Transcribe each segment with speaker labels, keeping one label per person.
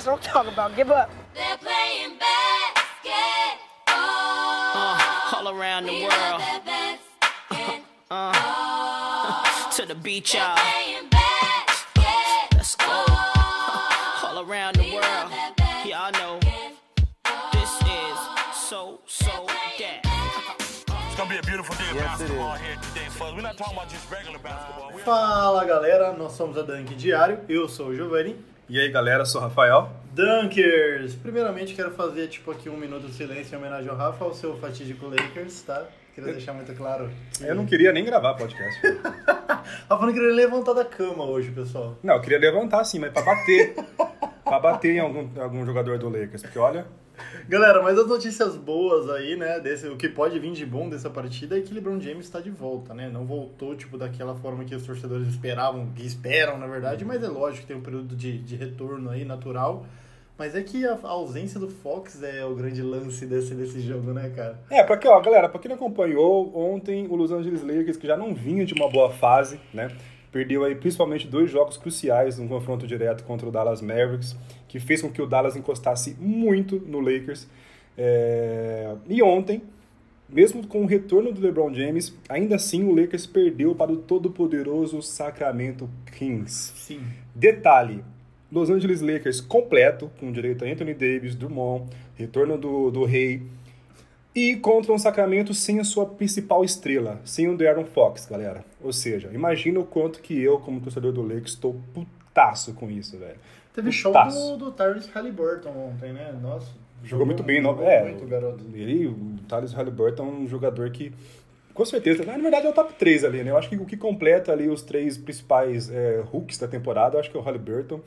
Speaker 1: That's what I'm talking about. Give up.
Speaker 2: They're playing basketball.
Speaker 3: Uh, all around the
Speaker 2: We
Speaker 3: world.
Speaker 2: that basketball.
Speaker 3: To the beach, y'all.
Speaker 2: Playing basketball.
Speaker 3: Let's go. All around the world. Y'all know this is so, so that.
Speaker 4: It's gonna be a beautiful day of
Speaker 5: Yes, it
Speaker 4: basketball
Speaker 5: is.
Speaker 4: here today, folks. We're not talking about just regular basketball. We're
Speaker 6: Fala galera, nós somos a Dunk Diário, eu sou o Giovanni.
Speaker 5: E aí galera, sou o Rafael.
Speaker 6: Dunkers! Primeiramente quero fazer tipo aqui um minuto de silêncio em homenagem ao Rafa, ao seu fatídico Lakers, tá? Queria deixar muito claro. que-
Speaker 5: Eu não queria nem gravar podcast.
Speaker 6: Rafa não queria levantar da cama hoje, pessoal.
Speaker 5: Não, eu queria levantar sim, mas pra bater. pra bater em algum, algum jogador do Lakers. Porque olha,
Speaker 6: Galera, mas as notícias boas aí, né, desse, o que pode vir de bom dessa partida é que LeBron James está de volta, né? Não voltou, tipo, daquela forma que os torcedores esperavam, que esperam, na verdade, mas é lógico que tem um período de, de retorno aí, natural. Mas é que a, ausência do Fox é o grande lance desse, desse jogo, né, cara?
Speaker 5: É, pra quê, ó, galera, pra quem não acompanhou, ontem o Los Angeles Lakers, que já não vinha de uma boa fase, né? Perdeu aí principalmente dois jogos cruciais num confronto direto contra o Dallas Mavericks, que fez com que o Dallas encostasse muito no Lakers. É, E ontem, mesmo com o retorno do LeBron James, ainda assim o Lakers perdeu para o todo-poderoso Sacramento Kings.
Speaker 6: Sim.
Speaker 5: Detalhe: Los Angeles Lakers completo, com direito a Anthony Davis, Drummond, retorno do, do Rei. E contra um Sacramento sem a sua principal estrela, sem o De'Aaron Fox, galera. Ou seja, imagina o quanto que eu, como torcedor do Lakers, estou putaço com isso, velho.
Speaker 6: Teve show
Speaker 5: Putaço.
Speaker 6: do, do Tyrese Halliburton ontem, né? Nossa.
Speaker 5: Jogou muito bem,
Speaker 6: jogou
Speaker 5: É,
Speaker 6: muito, garoto.
Speaker 5: ele, o Thales Halliburton é um jogador que, com certeza, na verdade é o top 3 ali, né? Eu acho que o que completa ali os três principais é, hooks da temporada, eu acho que é o Halliburton.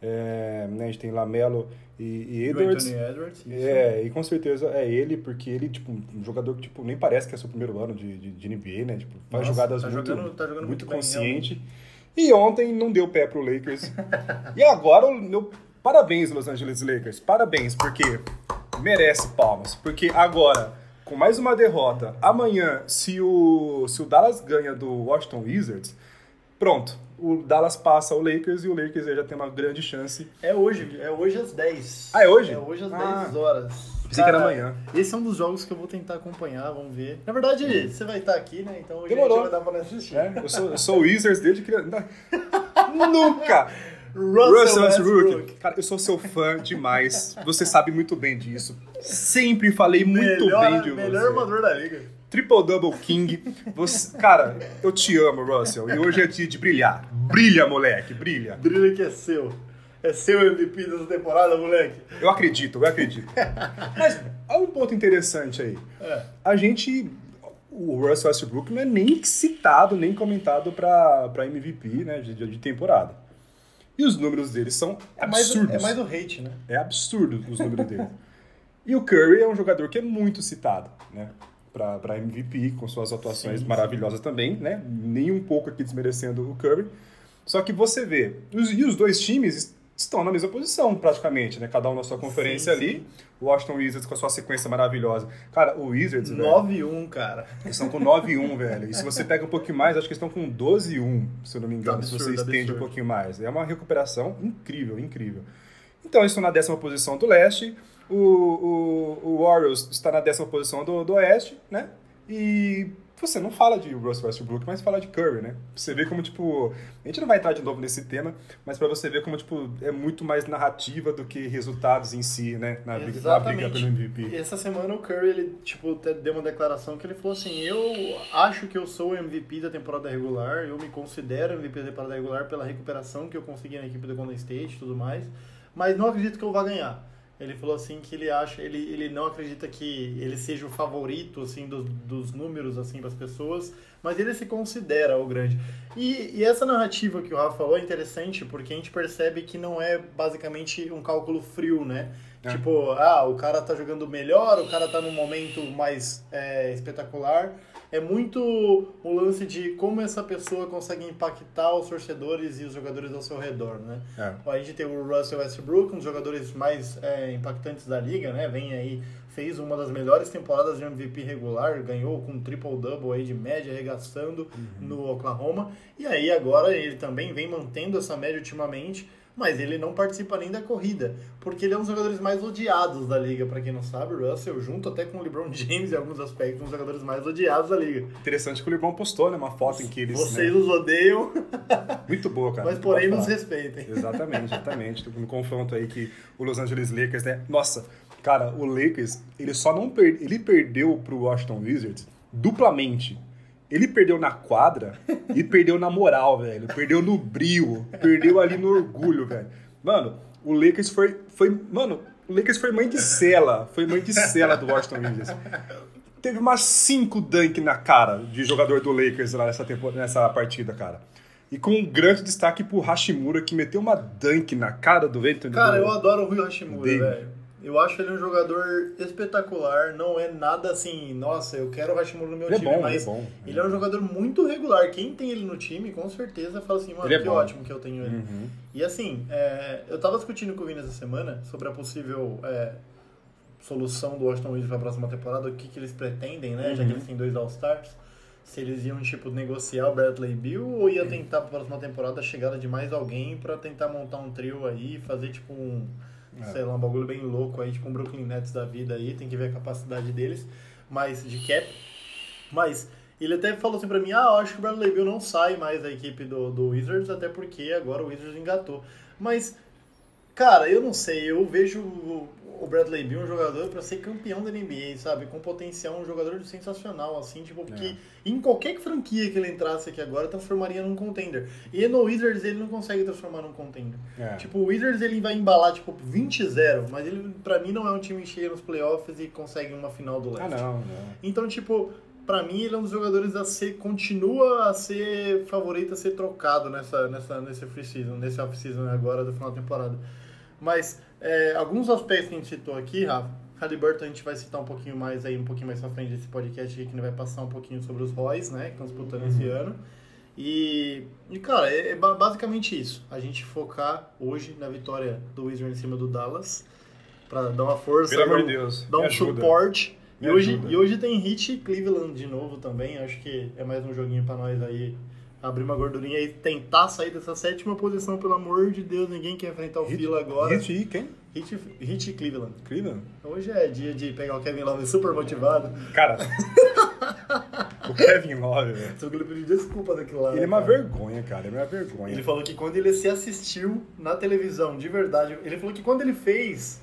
Speaker 5: É, né, a gente tem Lamelo e, e
Speaker 6: E
Speaker 5: Edwards.
Speaker 6: Anthony Edwards.
Speaker 5: É, e com certeza é ele, porque ele, tipo, um jogador que, tipo, nem parece que é seu primeiro ano de, de, de NBA, né? Tipo, faz
Speaker 6: Nossa,
Speaker 5: jogadas
Speaker 6: tá
Speaker 5: muito,
Speaker 6: jogando- tá jogando
Speaker 5: muito
Speaker 6: muito bem,
Speaker 5: consciente. E ontem não deu pé pro Lakers. e agora, meu parabéns, Los Angeles Lakers. Parabéns, porque merece palmas. Porque agora, com mais uma derrota, amanhã, se o, se o Dallas ganha do Washington Wizards, pronto. O Dallas passa o Lakers e o Lakers já tem uma grande chance.
Speaker 6: É hoje, é hoje às 10.
Speaker 5: Ah, é hoje?
Speaker 6: É hoje às
Speaker 5: Ah.
Speaker 6: 10 horas.
Speaker 5: Pensei que era amanhã.
Speaker 6: Esse é um dos jogos que eu vou tentar acompanhar, vamos ver. Na verdade, você vai estar aqui, né? Então hoje
Speaker 5: Demorou.
Speaker 6: a gente vai dar pra assistir.
Speaker 5: É, eu sou, eu sou o Wizards desde criança. Nunca!
Speaker 6: Russell,
Speaker 5: Russell Westbrook.
Speaker 6: Westbrook.
Speaker 5: Cara, eu sou seu fã demais. Você sabe muito bem disso. Sempre falei muito
Speaker 6: melhor,
Speaker 5: bem de
Speaker 6: Melhor
Speaker 5: você.
Speaker 6: armador da liga.
Speaker 5: Triple Double King. Você, cara, eu te amo, Russell. E hoje é dia de brilhar. Brilha, moleque, brilha.
Speaker 6: Brilha que é seu. É seu MVP dessa temporada, moleque.
Speaker 5: Eu acredito, eu acredito. Mas há um ponto interessante aí.
Speaker 6: É.
Speaker 5: A gente. O Russell Westbrook não é nem citado, nem comentado pra, pra MVP né, de, de temporada. E os números dele são
Speaker 6: É mais, o-
Speaker 5: absurdos.
Speaker 6: é mais o hate, né?
Speaker 5: É absurdo os números dele. E o Curry é um jogador que é muito citado, né? Pra MVP, com suas atuações
Speaker 6: Sim, sim.
Speaker 5: maravilhosas também, né? Nem um pouco aqui desmerecendo o Curry. Só que você vê, os, e os dois times est- estão na mesma posição, praticamente, né? Cada um na sua conferência
Speaker 6: Sim,
Speaker 5: ali. O Washington Wizards com a sua sequência maravilhosa. Cara, o Wizards, velho,
Speaker 6: 9-1, cara.
Speaker 5: eles estão com 9-1, velho. E se você pega um pouquinho mais, acho que eles estão com 12-1, se eu não me engano, se
Speaker 6: Absurdo,
Speaker 5: você estende
Speaker 6: absurdo.
Speaker 5: um pouquinho mais. É uma recuperação incrível, incrível. Então, eles estão na décima posição do leste. O, o, o Warriors está na décima posição do, do oeste, né? E você não fala de Russell Westbrook, mas fala de Curry, né? Você vê como, tipo... A gente não vai entrar de novo nesse tema, mas pra você ver como, tipo, é muito mais narrativa do que resultados em si, né? Na, briga- na briga pelo MVP.
Speaker 6: Essa semana o Curry, ele, tipo, deu uma declaração que ele falou assim, eu acho que eu sou o MVP da temporada regular, eu me considero MVP da temporada regular pela recuperação que eu consegui na equipe do Golden State e tudo mais, mas não acredito que eu vá ganhar. Ele falou assim que ele acha, ele, ele não acredita que ele seja o favorito assim dos, dos números assim para as pessoas, mas ele se considera o grande. E, e essa narrativa que o Rafa falou é interessante porque a gente percebe que não é basicamente um cálculo frio, né?
Speaker 5: É.
Speaker 6: Tipo, ah, o cara tá jogando melhor, o cara tá num momento mais é, espetacular. É muito o lance de como essa pessoa consegue impactar os torcedores e os jogadores ao seu redor, né?
Speaker 5: É.
Speaker 6: A gente tem o Russell Westbrook, um dos jogadores mais é, impactantes da liga, né? Vem aí, fez uma das melhores temporadas de MVP regular, ganhou com um triple-double aí de média, arregaçando no Oklahoma. E aí agora ele também vem mantendo essa média ultimamente. Mas ele não participa nem da corrida, porque ele é um dos jogadores mais odiados da liga, pra quem não sabe, o Russell, junto até com o LeBron James em alguns aspectos, um dos jogadores mais odiados da liga.
Speaker 5: Interessante que o LeBron postou, né? Uma foto em que eles.
Speaker 6: Vocês
Speaker 5: né,
Speaker 6: os odeiam,
Speaker 5: Muito boa, cara.
Speaker 6: mas porém nos respeitem.
Speaker 5: Exatamente, exatamente. No confronto aí que o Los Angeles Lakers, né? Nossa, cara, o Lakers, ele só não per... ele perdeu pro Washington Wizards duplamente. Ele perdeu na quadra e perdeu na moral, velho. Perdeu no brio, perdeu ali no orgulho, velho. Mano, o Lakers foi foi, mano, o Lakers foi mãe de cela, foi mãe de cela do Washington Wizards. Teve umas cinco dunk na cara de jogador do Lakers lá nessa, tempo, nessa partida, cara. E com um grande destaque pro Hashimura, que meteu uma dunk na cara do Anthony.
Speaker 6: Cara,
Speaker 5: do-
Speaker 6: eu adoro o Rui Hashimura, velho. Eu acho ele um jogador espetacular, não é nada assim, nossa, eu quero o Hashimura no meu
Speaker 5: Ele é
Speaker 6: time,
Speaker 5: bom, ele
Speaker 6: mas
Speaker 5: é bom.
Speaker 6: ele é um jogador muito regular. Quem tem ele no time, com certeza, fala assim, mano,
Speaker 5: Ele é
Speaker 6: que
Speaker 5: bom.
Speaker 6: ótimo que eu tenho ele.
Speaker 5: Uhum.
Speaker 6: E assim, é, eu tava discutindo com o Vini essa semana sobre a possível é, solução do Washington Wizards pra próxima temporada, o que, que eles pretendem, né? Já que
Speaker 5: Uhum.
Speaker 6: eles têm dois All-Stars. Se eles iam, tipo, negociar o Bradley Bill ou ia tentar pra próxima temporada a chegada de mais alguém pra tentar montar um trio aí, fazer, tipo, um,
Speaker 5: É.
Speaker 6: sei lá, um bagulho bem louco aí, tipo um Brooklyn Nets da vida aí, tem que ver a capacidade deles, mas de cap. Mas ele até falou assim pra mim, ah, acho que o Bradley Bill não sai mais da equipe do, do Wizards, até porque agora o Wizards engatou. Mas, cara, eu não sei, eu vejo o Bradley Bill um jogador pra ser campeão da NBA, sabe? Com potencial, um jogador sensacional, assim, tipo, que em qualquer franquia que ele entrasse aqui agora, transformaria num contender. E no Wizards ele não consegue transformar num contender.
Speaker 5: É.
Speaker 6: Tipo, o Wizards ele vai embalar, tipo, 20-0, mas ele, pra mim, não é um time chega nos playoffs e consegue uma final do
Speaker 5: Ah,
Speaker 6: leste.
Speaker 5: não, não.
Speaker 6: Então, tipo, pra mim ele é um dos jogadores a ser, continua a ser favorito a ser trocado nessa, nessa, nesse free season, nesse off-season agora do final da temporada. Mas é, alguns aspectos que a gente citou aqui, Rafa, Halliburton a gente vai citar um pouquinho mais aí, um pouquinho mais pra frente desse podcast aqui, que a gente vai passar um pouquinho sobre os Royce, né, que estão disputando esse ano. E, e, cara, é, é ba- basicamente isso. A gente focar hoje na vitória do Wizards em cima do Dallas, pra dar uma força,
Speaker 5: Pelo amor de
Speaker 6: um-
Speaker 5: Deus.
Speaker 6: dar um suporte. E hoje, e hoje tem Hit Cleveland de novo também. Acho que é mais um joguinho pra nós aí abrir uma gordurinha e tentar sair dessa sétima posição, pelo amor de Deus. Ninguém quer enfrentar o
Speaker 5: Hit-
Speaker 6: Fila agora.
Speaker 5: Hit e quem?
Speaker 6: Hit, Hit Cleveland.
Speaker 5: Cleveland?
Speaker 6: Hoje é dia de pegar o Kevin Love super motivado.
Speaker 5: Cara, o Kevin Love, velho.
Speaker 6: Só que ele pediu desculpa daquilo lá.
Speaker 5: Ele
Speaker 6: né,
Speaker 5: é uma
Speaker 6: cara?
Speaker 5: vergonha, cara. Ele é uma vergonha.
Speaker 6: Ele falou que quando ele se assistiu na televisão, de verdade, ele falou que quando ele fez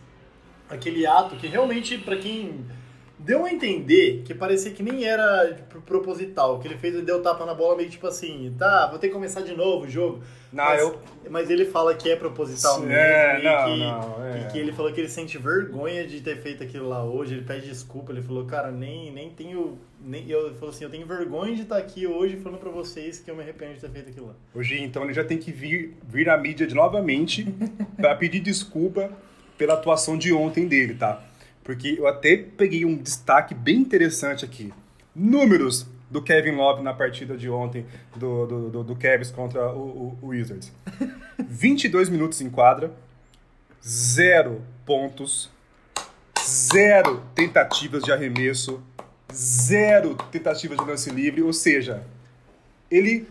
Speaker 6: aquele ato que realmente, pra quem deu a entender que parecia que nem era tipo, proposital, que ele fez, ele deu tapa na bola meio tipo assim, tá, vou ter que começar de novo o jogo.
Speaker 5: Não,
Speaker 6: mas,
Speaker 5: eu-
Speaker 6: mas ele fala que é proposital
Speaker 5: Sim,
Speaker 6: mesmo
Speaker 5: é,
Speaker 6: e,
Speaker 5: não,
Speaker 6: que,
Speaker 5: não, é.
Speaker 6: e que ele falou que ele sente vergonha de ter feito aquilo lá hoje, ele pede desculpa, ele falou, cara, nem, nem tenho. Nem, eu falou assim, eu tenho vergonha de estar aqui hoje falando pra vocês que eu me arrependo de ter feito aquilo lá.
Speaker 5: Hoje, então, ele já tem que vir, vir à mídia de novamente pra pedir desculpa pela atuação de ontem dele, tá? Porque eu até peguei um destaque bem interessante aqui. Números do Kevin Love na partida de ontem do, do, do, do Cavs contra o, o- o Wizards. 22 minutos em quadra, zero pontos, zero tentativas de arremesso, zero tentativas de lance livre, ou seja, ele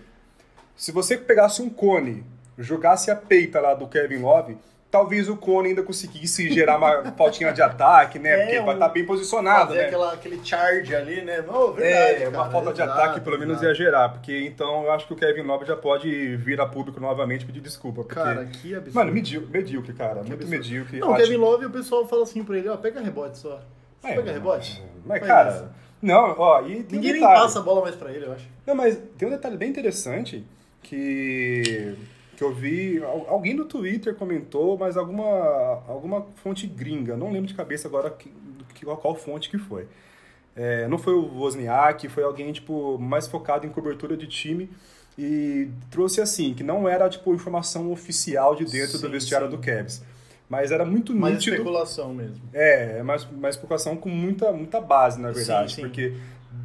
Speaker 5: se você pegasse um cone, jogasse a peita lá do Kevin Love, talvez o cone ainda conseguisse gerar uma faltinha de ataque, né?
Speaker 6: É,
Speaker 5: Porque vai
Speaker 6: um-
Speaker 5: estar bem posicionado,
Speaker 6: fazer
Speaker 5: né?
Speaker 6: aquela, aquele charge ali, né? Não, verdade,
Speaker 5: É, uma
Speaker 6: cara,
Speaker 5: falta de
Speaker 6: exato,
Speaker 5: ataque pelo menos
Speaker 6: exato.
Speaker 5: ia gerar, porque então eu acho que o Kevin Love já pode vir a público novamente e pedir desculpa. Porque,
Speaker 6: Cara, que absurdo.
Speaker 5: mano, medíocre, medíocre cara, muito
Speaker 6: absurdo.
Speaker 5: medíocre.
Speaker 6: Não, o Kevin Love, o pessoal fala assim pra ele, ó, pega rebote só. Você
Speaker 5: É,
Speaker 6: pega rebote?
Speaker 5: Mas,
Speaker 6: Faz
Speaker 5: cara,
Speaker 6: isso.
Speaker 5: não, ó, e tem um
Speaker 6: Ninguém nem passa a bola mais pra ele, eu acho.
Speaker 5: Não, mas tem um detalhe bem interessante que, que eu vi. al- Alguém no Twitter comentou, mas alguma, alguma fonte gringa. Não lembro de cabeça agora que, que- qual, fonte que foi. É, não foi o Wozniak, foi alguém tipo, mais focado em cobertura de time. E trouxe assim, que não era tipo informação oficial de dentro do
Speaker 6: Sim,
Speaker 5: vestiário
Speaker 6: sim.
Speaker 5: do Cavs. Mas era muito
Speaker 6: Mais
Speaker 5: nítido.
Speaker 6: especulação mesmo.
Speaker 5: É, é mais, mais especulação com muita, muita base, na verdade.
Speaker 6: Sim, sim.
Speaker 5: Porque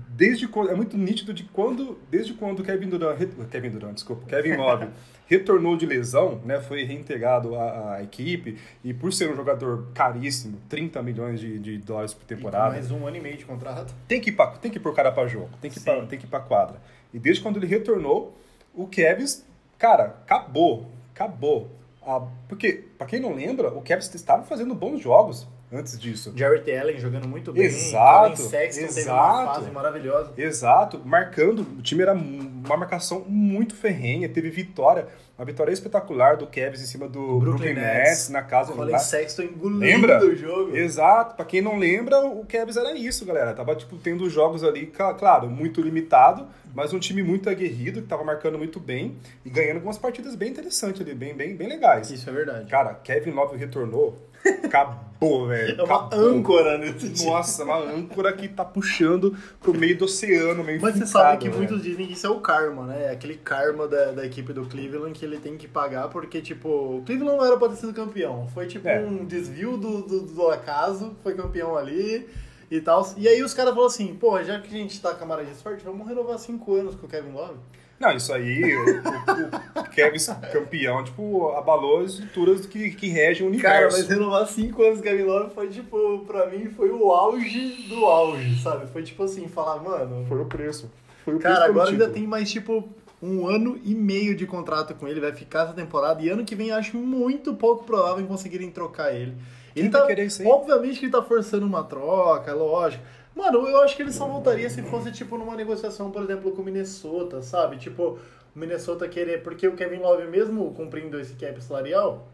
Speaker 5: desde quando. É muito nítido de quando. Desde quando o Kevin Durant. Kevin Durant, desculpa. Kevin Love retornou de lesão, né? Foi reintegrado à, à equipe. E por ser um jogador caríssimo, 30 milhões de, de dólares por temporada.
Speaker 6: mais um ano e meio de contrato.
Speaker 5: Tem que ir pra, tem que ir pro cara pra jogo, tem que, ir pra, tem que ir pra quadra. E desde quando ele retornou, o Kevs, cara, acabou, acabou. a- porque, pra quem não lembra, o Cavs estava fazendo bons jogos antes disso.
Speaker 6: Jarrett Allen jogando muito bem.
Speaker 5: Exato,
Speaker 6: Colin Sexton teve uma
Speaker 5: exato.
Speaker 6: fase maravilhosa.
Speaker 5: Exato, marcando. O time era uma marcação muito ferrenha, teve vitória, uma vitória espetacular do Cavs em cima do Brooklyn, Nets, na casa
Speaker 6: Colin
Speaker 5: lá.
Speaker 6: Sexton engolindo
Speaker 5: Lembra?
Speaker 6: o jogo.
Speaker 5: Exato, pra quem não lembra, o Cavs era isso, galera. Tava tipo tendo jogos ali, claro, muito limitado, mas um time muito aguerrido, que tava marcando muito bem e ganhando algumas partidas bem interessantes ali, bem, bem, bem legais.
Speaker 6: Isso é verdade.
Speaker 5: Cara, Kevin Love retornou, acabou, velho.
Speaker 6: É uma
Speaker 5: acabou.
Speaker 6: âncora nesse time.
Speaker 5: Nossa, uma âncora que tá puxando pro meio do oceano, meio
Speaker 6: Mas você sabe que
Speaker 5: velho.
Speaker 6: muitos dizem que isso é o karma, né? É Aquele karma da, da equipe do Cleveland que ele tem que pagar, porque, tipo, o Cleveland não era pra ter sido campeão. Foi, tipo,
Speaker 5: É.
Speaker 6: um desvio do, do, do acaso, foi campeão ali e tal. E aí os caras falaram assim, pô, já que a gente tá com a maré de sorte, vamos renovar cinco anos com o Kevin Love.
Speaker 5: Não, isso aí, o, o, o Kevin campeão, tipo, abalou as estruturas que, que regem o
Speaker 6: Cara,
Speaker 5: universo.
Speaker 6: mas renovar cinco anos com o Kevin Love foi, tipo, pra mim, foi o auge do auge, sabe? Foi, tipo assim, falar, mano...
Speaker 5: Foi o preço. Foi o
Speaker 6: Cara,
Speaker 5: preço
Speaker 6: agora ainda tem mais, tipo, um ano e meio de contrato com ele, vai ficar essa temporada, e ano que vem acho muito pouco provável em conseguirem trocar ele. Ele
Speaker 5: vai
Speaker 6: tá,
Speaker 5: querer isso aí?
Speaker 6: obviamente que ele tá forçando uma troca, lógico. Mano, eu acho que ele só voltaria se fosse, tipo, numa negociação, por exemplo, com o Minnesota, sabe? Tipo, o Minnesota querer, porque o Kevin Love, mesmo cumprindo esse cap salarial,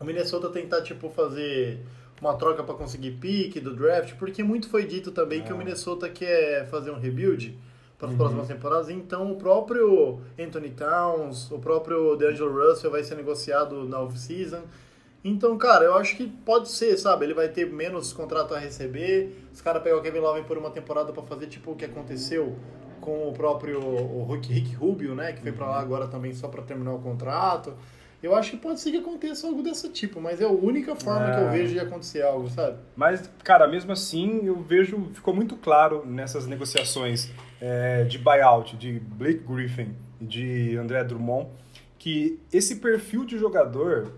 Speaker 6: o Minnesota tentar, tipo, fazer uma troca pra conseguir pique do draft, porque muito foi dito também que o Minnesota quer fazer um rebuild para as próximas temporadas, então o próprio Anthony Towns, o próprio D'Angelo Russell vai ser negociado na off-season. Então, cara, eu acho que pode ser, sabe? Ele vai ter menos contrato a receber. Os caras pegam o Kevin Love por uma temporada pra fazer tipo o que aconteceu com o próprio o Rick, Rick Rubio, né? Que foi pra lá agora também só pra terminar o contrato. Eu acho que pode ser que aconteça algo desse tipo, mas é a única forma que eu
Speaker 5: Ah.
Speaker 6: vejo de acontecer algo, sabe?
Speaker 5: Mas, cara, mesmo assim, eu vejo, ficou muito claro nessas negociações é, de buyout de Blake Griffin e de André Drummond, que esse perfil de jogador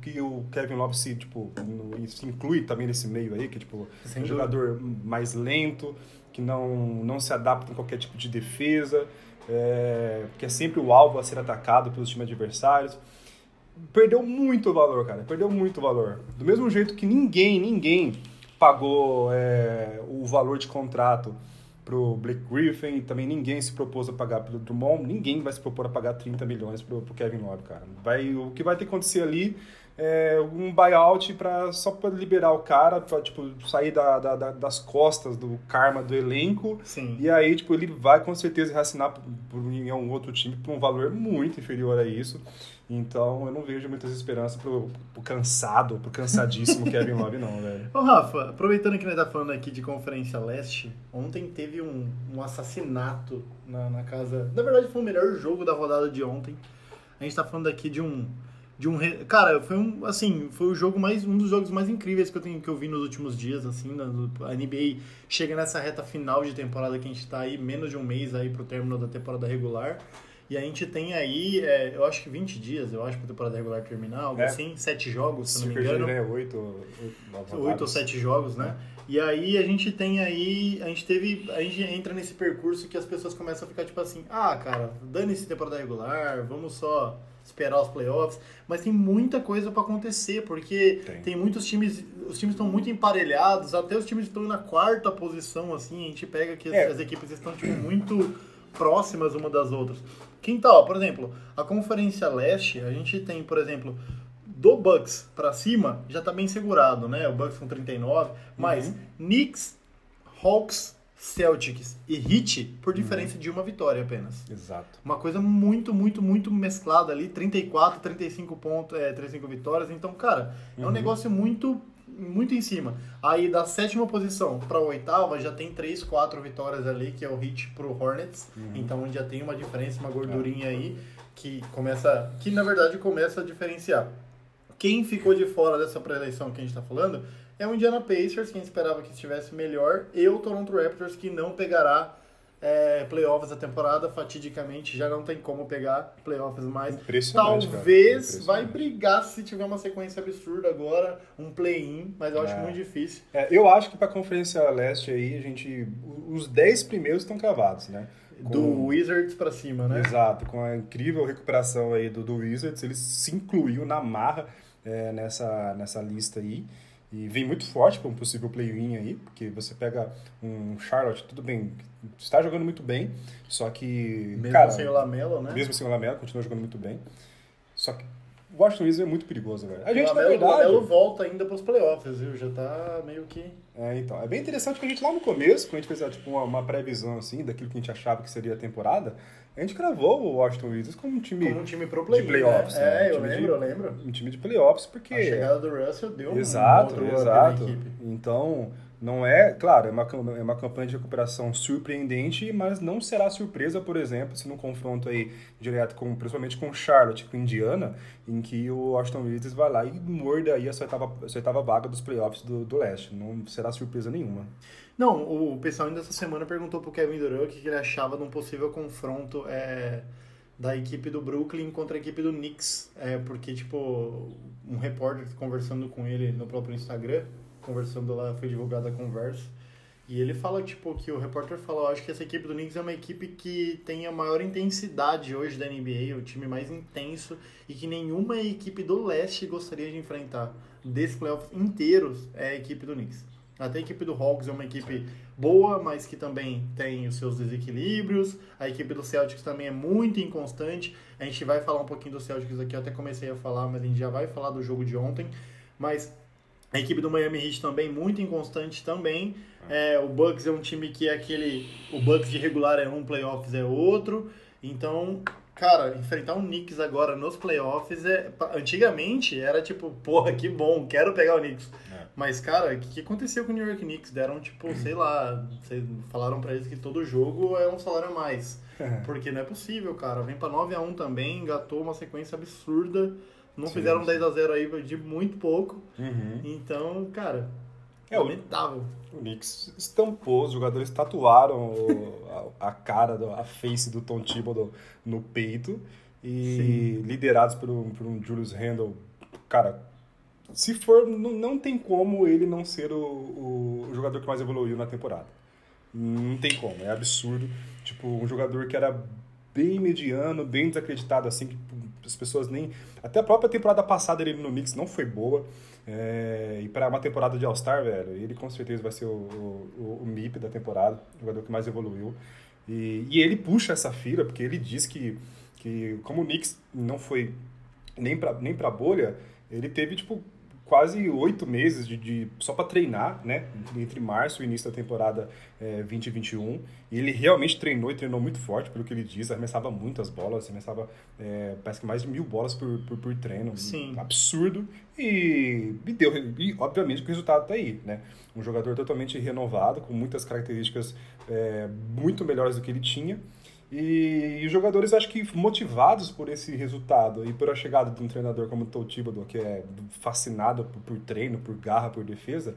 Speaker 5: que o Kevin Love se, tipo, no- se inclui também nesse meio aí, que é, tipo,
Speaker 6: Sem
Speaker 5: um
Speaker 6: dúvida.
Speaker 5: jogador mais lento, que não, não se adapta em qualquer tipo de defesa, é, que é sempre o alvo a ser atacado pelos times adversários perdeu muito valor, cara. Perdeu muito valor. Do mesmo jeito que ninguém, ninguém pagou é, o valor de contrato pro Blake Griffin, também ninguém se propôs a pagar pelo Drummond, ninguém vai se propor a pagar 30 milhões pro, pro Kevin Love, cara. Vai, o que vai ter que acontecer ali é um buyout pra, só para liberar o cara, pra, tipo, sair da, da- da- das costas do karma do elenco
Speaker 6: Sim.
Speaker 5: e aí, tipo, ele vai com certeza reassinar por, por, um outro time por um valor muito inferior a isso. Então, eu não vejo muitas esperanças pro, pro cansado, pro cansadíssimo Kevin Love, não, velho.
Speaker 6: Ô Rafa, aproveitando que nós tá falando aqui de Conferência Leste, ontem teve um, um assassinato na, na casa. Na verdade, foi o melhor jogo da rodada de ontem. A gente tá falando aqui de um. De um re- cara, foi um assim, foi o jogo mais um dos jogos mais incríveis que eu tenho que eu vi nos últimos dias assim, na- a NBA chega nessa reta final de temporada que a gente tá aí menos de um mês aí pro término da temporada regular. E a gente tem aí, é, eu acho que 20 dias, eu acho, pra temporada regular terminar, algo
Speaker 5: É.
Speaker 6: assim, sete jogos, se não me engano
Speaker 5: né, oito, oito,
Speaker 6: ou sete jogos, né? E aí a gente tem aí, a gente teve, a gente entra nesse percurso que as pessoas começam a ficar tipo assim, ah, cara, dane-se temporada regular, vamos só esperar os playoffs, mas tem muita coisa pra acontecer, porque
Speaker 5: Tem.
Speaker 6: tem. muitos times, os times estão muito emparelhados, até os times estão na quarta posição, assim, a gente pega que as,
Speaker 5: É.
Speaker 6: as equipes estão tipo muito próximas uma das outras. Quem tá, ó, por exemplo, a Conferência Leste, a gente tem, por exemplo, do Bucks pra cima, já tá bem segurado, né? O Bucks com 39, mas Knicks, Hawks, Celtics e Heat por diferença de uma vitória apenas.
Speaker 5: Exato.
Speaker 6: Uma coisa muito, muito, muito mesclada ali, 34, 35 pontos, é, 35 vitórias. Então, cara, é um negócio muito muito em cima. Aí da sétima posição para a oitava já tem 3, 4 vitórias ali, que é o Heat pro Hornets. Então já tem uma diferença, uma gordurinha aí que começa, que na verdade começa a diferenciar. Quem ficou de fora dessa pré-eleição que a gente está falando é o Indiana Pacers, quem esperava que estivesse melhor, e o Toronto Raptors, que não pegará é, playoffs da temporada, fatidicamente já não tem como pegar playoffs mais.
Speaker 5: Impressionante, cara.
Speaker 6: Talvez vai brigar se tiver uma sequência absurda agora, um play-in, mas eu acho
Speaker 5: É.
Speaker 6: muito difícil.
Speaker 5: É, eu acho que pra Conferência Leste aí, a gente. Os 10 primeiros estão cavados, né?
Speaker 6: Do Wizards pra cima, né?
Speaker 5: Exato, com a incrível recuperação aí do, do Wizards, ele se incluiu na marra é, nessa, nessa lista aí. E vem muito forte para um possível play-in aí, porque você pega um Charlotte, tudo bem, está jogando muito bem, só que.
Speaker 6: Mesmo
Speaker 5: cara,
Speaker 6: sem o Lamelo, né?
Speaker 5: Mesmo sem o Lamelo, continua jogando muito bem. Só que o Washington Wizards é muito perigoso, velho. A
Speaker 6: O
Speaker 5: gente, na
Speaker 6: Lamelo, o
Speaker 5: verdade.
Speaker 6: Lamelo volta ainda pros playoffs, viu? Já tá meio que...
Speaker 5: É, então. É bem interessante que a gente lá no começo, quando a gente fez tipo, uma, uma previsão assim, daquilo que a gente achava que seria a temporada, a gente gravou o Washington Wizards como um time,
Speaker 6: Como um time pro play-in,
Speaker 5: de playoffs.
Speaker 6: né?
Speaker 5: né?
Speaker 6: É, eu
Speaker 5: Time de-
Speaker 6: lembro, eu lembro.
Speaker 5: Um time de playoffs, porque.
Speaker 6: A chegada do Russell deu um
Speaker 5: Exato,
Speaker 6: outro up
Speaker 5: exato.
Speaker 6: equipe.
Speaker 5: Então, não é, claro, é uma, é uma campanha de recuperação surpreendente, mas não será surpresa, por exemplo, se num confronto aí direto com, principalmente com Charlotte, com Indiana, em que o Washington Wizards vai lá e morda aí a sua oitava, a sua oitava vaga dos playoffs do, do leste. Não será surpresa nenhuma.
Speaker 6: Não, o pessoal ainda essa semana perguntou pro Kevin Durant o que que ele achava de um possível confronto é, da equipe do Brooklyn contra a equipe do Knicks. É, porque, tipo, um repórter conversando com ele no próprio Instagram, conversando lá, foi divulgada a conversa, e ele fala, tipo, que o repórter falou, acho que essa equipe do Knicks é uma equipe que tem a maior intensidade hoje da NBA, o time mais intenso, e que nenhuma equipe do leste gostaria de enfrentar desses playoffs inteiros é a equipe do Knicks. Até a equipe do Hawks é uma equipe boa, mas que também tem os seus desequilíbrios. A equipe do Celtics também é muito inconstante. A gente vai falar um pouquinho do Celtics aqui, eu até comecei a falar, mas a gente já vai falar do jogo de ontem. Mas a equipe do Miami Heat também muito inconstante também. É, o Bucks é um time que é aquele. O Bucks de regular é um, playoffs é outro. Então, cara, enfrentar o Knicks agora nos playoffs é. Antigamente era tipo, porra, que bom, quero pegar o Knicks. Mas, cara, o que, que aconteceu com o New York Knicks? Deram, tipo, sei lá, falaram pra eles que todo jogo é um salário a mais. Porque não é possível, cara. Vem pra 9x1 também, engatou uma sequência absurda. Não
Speaker 5: Sim,
Speaker 6: fizeram
Speaker 5: sim.
Speaker 6: 10x0 aí de muito pouco.
Speaker 5: Uhum.
Speaker 6: Então, cara,
Speaker 5: É,
Speaker 6: lamentável.
Speaker 5: O Knicks estampou, os jogadores tatuaram o- a, a cara, do- a face do Tom Thibodeau no peito e liderados por um, por um Julius Randle, cara, se for, não, não tem como ele não ser o, o, o jogador que mais evoluiu na temporada. Não tem como, é absurdo. Tipo, um jogador que era bem mediano, bem desacreditado, assim, que as pessoas nem... Até a própria temporada passada ele no Knicks não foi boa. É, e para uma temporada de All-Star, velho, ele com certeza vai ser o, o, o MIP da temporada, o jogador que mais evoluiu. E, e ele puxa essa fila, porque ele diz que, que como o Knicks não foi nem pra, nem pra bolha, ele teve, tipo, quase oito meses de, de só para treinar, né? Entre, março e início da temporada é, 2021. E ele realmente treinou e treinou muito forte, pelo que ele diz. Arremessava muitas bolas, arremessava é, parece que mais de mil bolas por, por, por treino.
Speaker 6: Sim.
Speaker 5: Absurdo. E, e deu, e obviamente que o resultado tá aí, né? Um jogador totalmente renovado, com muitas características é, muito melhores do que ele tinha. E, os jogadores, acho que motivados por esse resultado e por a chegada de um treinador como o Tom que é fascinado por, por treino, por garra, por defesa,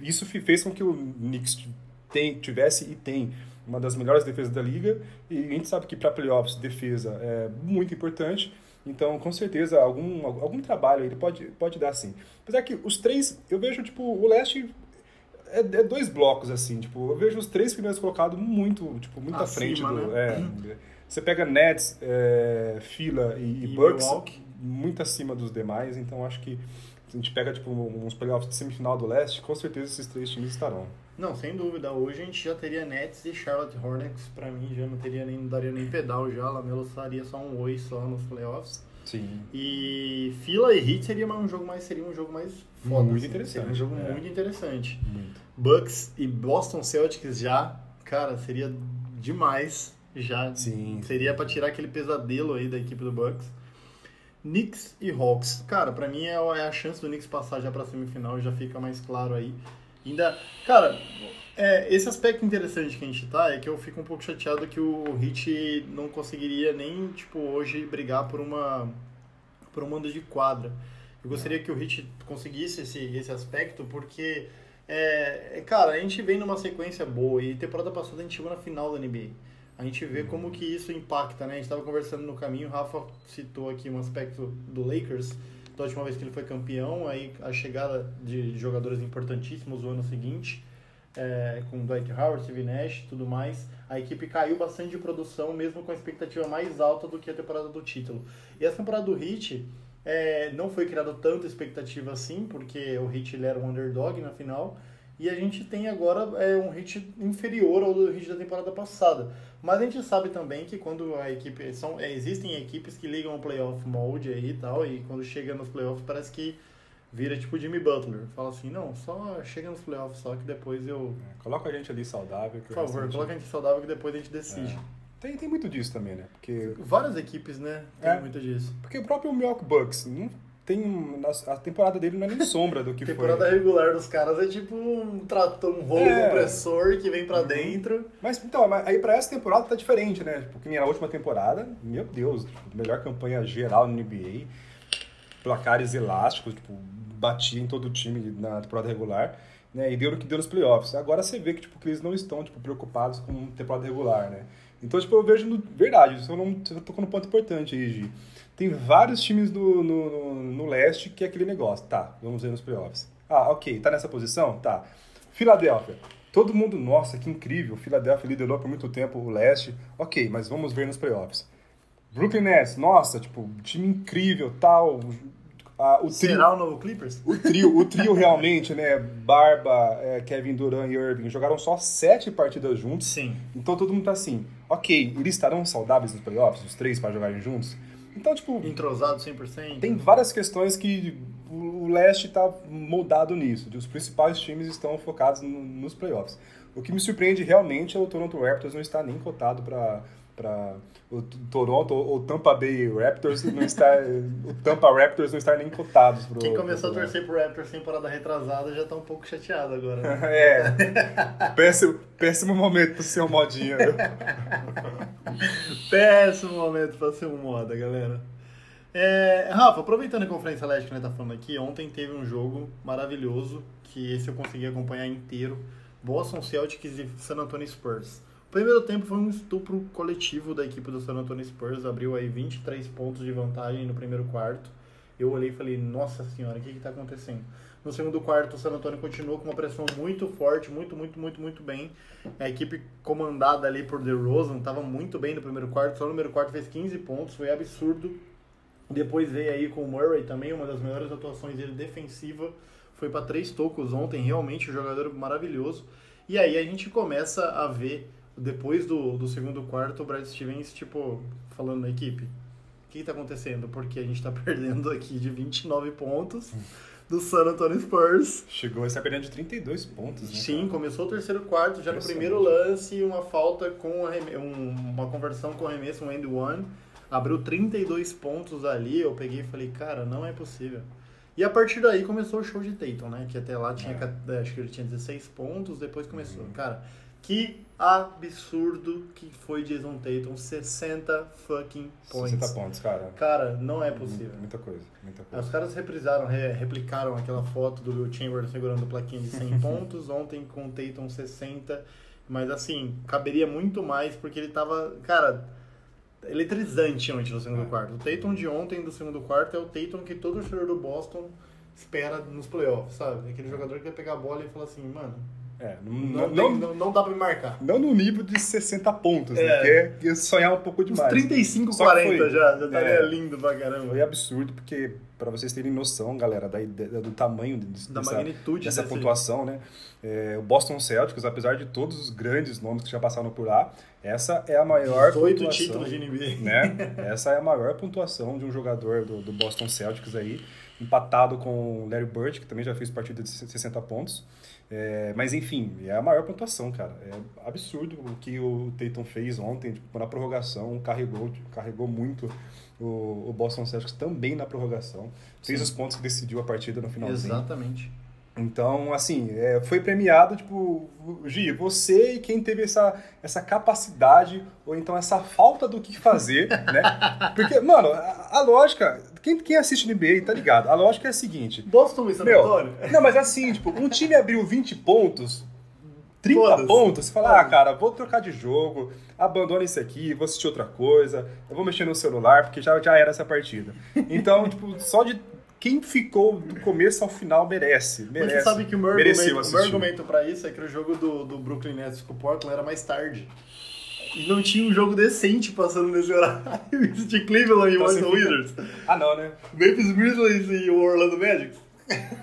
Speaker 5: isso fe- fez com que o Knicks tem, tivesse e tem uma das melhores defesas da liga. E a gente sabe que para playoffs, defesa é muito importante. Então, com certeza, algum, algum trabalho ele pode, pode dar sim. Apesar que os três, eu vejo, tipo, o leste é, é dois blocos, assim, tipo, eu vejo os três primeiros colocados muito, tipo, muito à
Speaker 6: Acima,
Speaker 5: frente do...
Speaker 6: né?
Speaker 5: É, você pega Nets, é, Fila e, e
Speaker 6: E
Speaker 5: Bucks,
Speaker 6: Milwaukee.
Speaker 5: muito acima dos demais, então acho que se a gente pega, tipo, uns playoffs de semifinal do leste, com certeza esses três times estarão.
Speaker 6: Não, sem dúvida. Hoje a gente já teria Nets e Charlotte Hornets. Pra mim já não teria nem, não daria nem pedal já. Lamelo faria só um oi só nos playoffs.
Speaker 5: Sim.
Speaker 6: E Fila e Heat seria um jogo mais seria um jogo mais foda.
Speaker 5: Muito
Speaker 6: assim.
Speaker 5: interessante,
Speaker 6: Seria um jogo
Speaker 5: é.
Speaker 6: muito interessante.
Speaker 5: Muito.
Speaker 6: Bucks e Boston Celtics já, cara, seria demais. Já
Speaker 5: Sim.
Speaker 6: seria pra tirar aquele pesadelo aí da equipe do Bucks. Knicks e Hawks. Cara, pra mim é é a chance do Knicks passar já pra semifinal, já fica mais claro aí. Ainda, cara, é, esse aspecto interessante que a gente tá é que eu fico um pouco chateado que o Heat não conseguiria nem, tipo, hoje brigar por uma por um mando de quadra. Eu gostaria que o Heat conseguisse esse, esse aspecto, porque, é, é, cara, a gente vem numa sequência boa e temporada passada a gente chegou na final da NBA. A gente vê como que isso impacta, né? A gente estava conversando no caminho, o Rafa citou aqui um aspecto do Lakers, da última vez que ele foi campeão, aí a chegada de jogadores importantíssimos no ano seguinte. é, com Dwight Howard, Steve Nash e tudo mais, a equipe caiu bastante de produção, mesmo com a expectativa mais alta do que a temporada do título. E essa temporada do Heat é, não foi criada tanta expectativa assim, porque o Heat ele era um underdog na final, e a gente tem agora é, um hit inferior ao do hit da temporada passada. Mas a gente sabe também que quando a equipe. São, é, existem equipes que ligam o playoff mode aí e tal, e quando chega nos playoffs parece que vira tipo Jimmy Butler. Fala assim, não, só chega nos playoffs, só que depois eu.
Speaker 5: É, Coloca a gente ali saudável. que
Speaker 6: Por favor, coloca a gente saudável que depois a gente decide.
Speaker 5: Tem, tem muito disso também, né? Porque,
Speaker 6: Várias equipes, né? Tem
Speaker 5: É.
Speaker 6: muito disso.
Speaker 5: porque o próprio Milwaukee Bucks não tem. A temporada dele não é nem sombra do que
Speaker 6: temporada
Speaker 5: foi.
Speaker 6: regular dos caras é tipo um trator, um rolo
Speaker 5: É.
Speaker 6: compressor que vem pra
Speaker 5: Uhum.
Speaker 6: dentro.
Speaker 5: Mas então, aí pra essa temporada tá diferente, né? Porque na última temporada, meu Deus, tipo, melhor campanha geral no NBA, placares elásticos, tipo, batia em todo o time na temporada regular, né? E deu no que deu nos playoffs. Agora você vê que, tipo, que eles não estão, tipo, preocupados com temporada regular, né? Então, tipo, eu vejo, no, verdade, eu não com um ponto importante aí, Gi. Tem vários times no, no, no, no leste que é aquele negócio, tá, vamos ver nos playoffs. Ah, ok, tá nessa posição? Tá. Filadélfia. Todo mundo, nossa, que incrível. Filadélfia liderou por muito tempo o leste. Ok, mas vamos ver nos playoffs. Brooklyn Nets, nossa, tipo, time incrível, tal. Ah, o trio,
Speaker 6: Será o novo Clippers?
Speaker 5: o trio, o trio realmente, né? Barba, é, Kevin Durant e Irving jogaram só sete partidas juntos.
Speaker 6: Sim.
Speaker 5: Então todo mundo tá assim, ok, eles estarão saudáveis nos playoffs, os três para jogarem juntos? Então, tipo,
Speaker 6: Entrosado 100%.
Speaker 5: tem várias questões que o leste está moldado nisso. Os principais times estão focados no- nos playoffs. O que me surpreende realmente é o Toronto Raptors não estar nem cotado para para o Toronto ou Tampa Bay Raptors não estar o Tampa Raptors não estar nem cotados pro
Speaker 6: Quem começou a
Speaker 5: pro-
Speaker 6: torcer pro Raptors temporada retrasada já tá um pouco chateado agora. né?
Speaker 5: É. péssimo, péssimo momento pro seu modinha. viu?
Speaker 6: Péssimo momento pra ser um moda, galera. É, Rafa, aproveitando a Conferência Leste que a gente tá falando aqui, ontem teve um jogo maravilhoso, que esse eu consegui acompanhar inteiro. Boston Celtics e San Antonio Spurs. Primeiro tempo foi um estupro coletivo da equipe do San Antonio Spurs, abriu aí 23 pontos de vantagem no primeiro quarto. Eu olhei e falei, nossa senhora, o que que tá acontecendo? No segundo quarto, o San Antonio continuou com uma pressão muito forte, muito, muito, muito, muito bem. A equipe comandada ali por DeRozan estava muito bem no primeiro quarto, só no primeiro quarto fez 15 pontos, foi absurdo. Depois veio aí com o Murray também, uma das melhores atuações dele defensiva. Foi para três tocos ontem, realmente um jogador maravilhoso. E aí a gente começa a ver, depois do, do segundo quarto, o Brad Stevens, tipo, falando na equipe. O que está acontecendo? Porque a gente está perdendo aqui de 29 pontos do San Antonio Spurs.
Speaker 5: Chegou a estar perdendo de 32 pontos, né?
Speaker 6: Sim,
Speaker 5: cara?
Speaker 6: começou o terceiro quarto, já no primeiro lance, uma falta com um- uma conversão com arremesso, um end one. Abriu 32 pontos ali, eu peguei e falei, cara, não é possível. E a partir daí começou o show de Tatum, né? Que até lá tinha,
Speaker 5: É.
Speaker 6: ca- acho que ele tinha 16 pontos, depois começou.
Speaker 5: Uhum.
Speaker 6: Cara, que absurdo que foi Jason Tatum, 60 fucking points.
Speaker 5: 60 pontos, cara.
Speaker 6: Cara, não é possível.
Speaker 5: Muita coisa, muita
Speaker 6: Os
Speaker 5: coisa.
Speaker 6: caras reprisaram, re- replicaram aquela foto do Will Chamberlain segurando plaquinha de 100 pontos, ontem com o Tatum 60, mas assim, caberia muito mais porque ele tava, cara, eletrizante ontem no segundo
Speaker 5: É.
Speaker 6: quarto. O Tatum de ontem do segundo quarto é o Tatum que todo torcedor do Boston espera nos playoffs, sabe? Aquele jogador que vai pegar a bola e falar assim, mano,
Speaker 5: É, não,
Speaker 6: não,
Speaker 5: não,
Speaker 6: tem-
Speaker 5: não,
Speaker 6: dá pra me marcar.
Speaker 5: não no nível de 60 pontos,
Speaker 6: É.
Speaker 5: né? Que é, é sonhar um pouco
Speaker 6: Uns
Speaker 5: demais.
Speaker 6: 35,
Speaker 5: Só que
Speaker 6: 40
Speaker 5: foi-
Speaker 6: já, já estaria
Speaker 5: é.
Speaker 6: lindo pra caramba.
Speaker 5: Foi absurdo, porque, pra vocês terem noção, galera, da ideia, do tamanho
Speaker 6: Da
Speaker 5: dessa,
Speaker 6: magnitude
Speaker 5: dessa pontuação, né? É, o Boston Celtics, apesar de todos os grandes nomes que já passaram por lá, essa é a maior
Speaker 6: 18
Speaker 5: pontuação,
Speaker 6: títulos de NBA.
Speaker 5: né? Essa é a maior pontuação de um jogador do, do Boston Celtics aí, empatado com o Larry Bird, que também já fez partida de 60 pontos. É, mas enfim, é a maior pontuação, cara. É absurdo o que o Tatum fez ontem, tipo, na prorrogação, carregou, carregou muito o, o Boston Celtics também na prorrogação. Fez
Speaker 6: Sim.
Speaker 5: os pontos que decidiu a partida no finalzinho.
Speaker 6: Exatamente.
Speaker 5: Então, assim, é, foi premiado, tipo, Gi, você e quem teve essa, essa capacidade, ou então essa falta do que fazer, né? Porque, mano, a, a lógica, quem, quem assiste NBA tá ligado, a lógica é a seguinte.
Speaker 6: Boston e San Antonio?
Speaker 5: não, mas assim, tipo, um time abriu 20 pontos, 30
Speaker 6: Foda-se.
Speaker 5: pontos, você fala, ah, cara, vou trocar de jogo, abandona isso aqui, vou assistir outra coisa, eu vou mexer no celular, porque já, já era essa partida. Então, tipo, só de quem ficou do começo ao final merece.
Speaker 6: Mas
Speaker 5: merece.
Speaker 6: você sabe que o meu argumento, o meu
Speaker 5: assistir.
Speaker 6: argumento pra isso é que o jogo do, do Brooklyn Nets com o Portland era mais tarde. Não tinha um jogo decente passando nesse horário. De Cleveland e
Speaker 5: Então
Speaker 6: Washington
Speaker 5: fica-
Speaker 6: Wizards.
Speaker 5: Ah, não, né?
Speaker 6: Memphis Grizzlies e o Orlando Magic.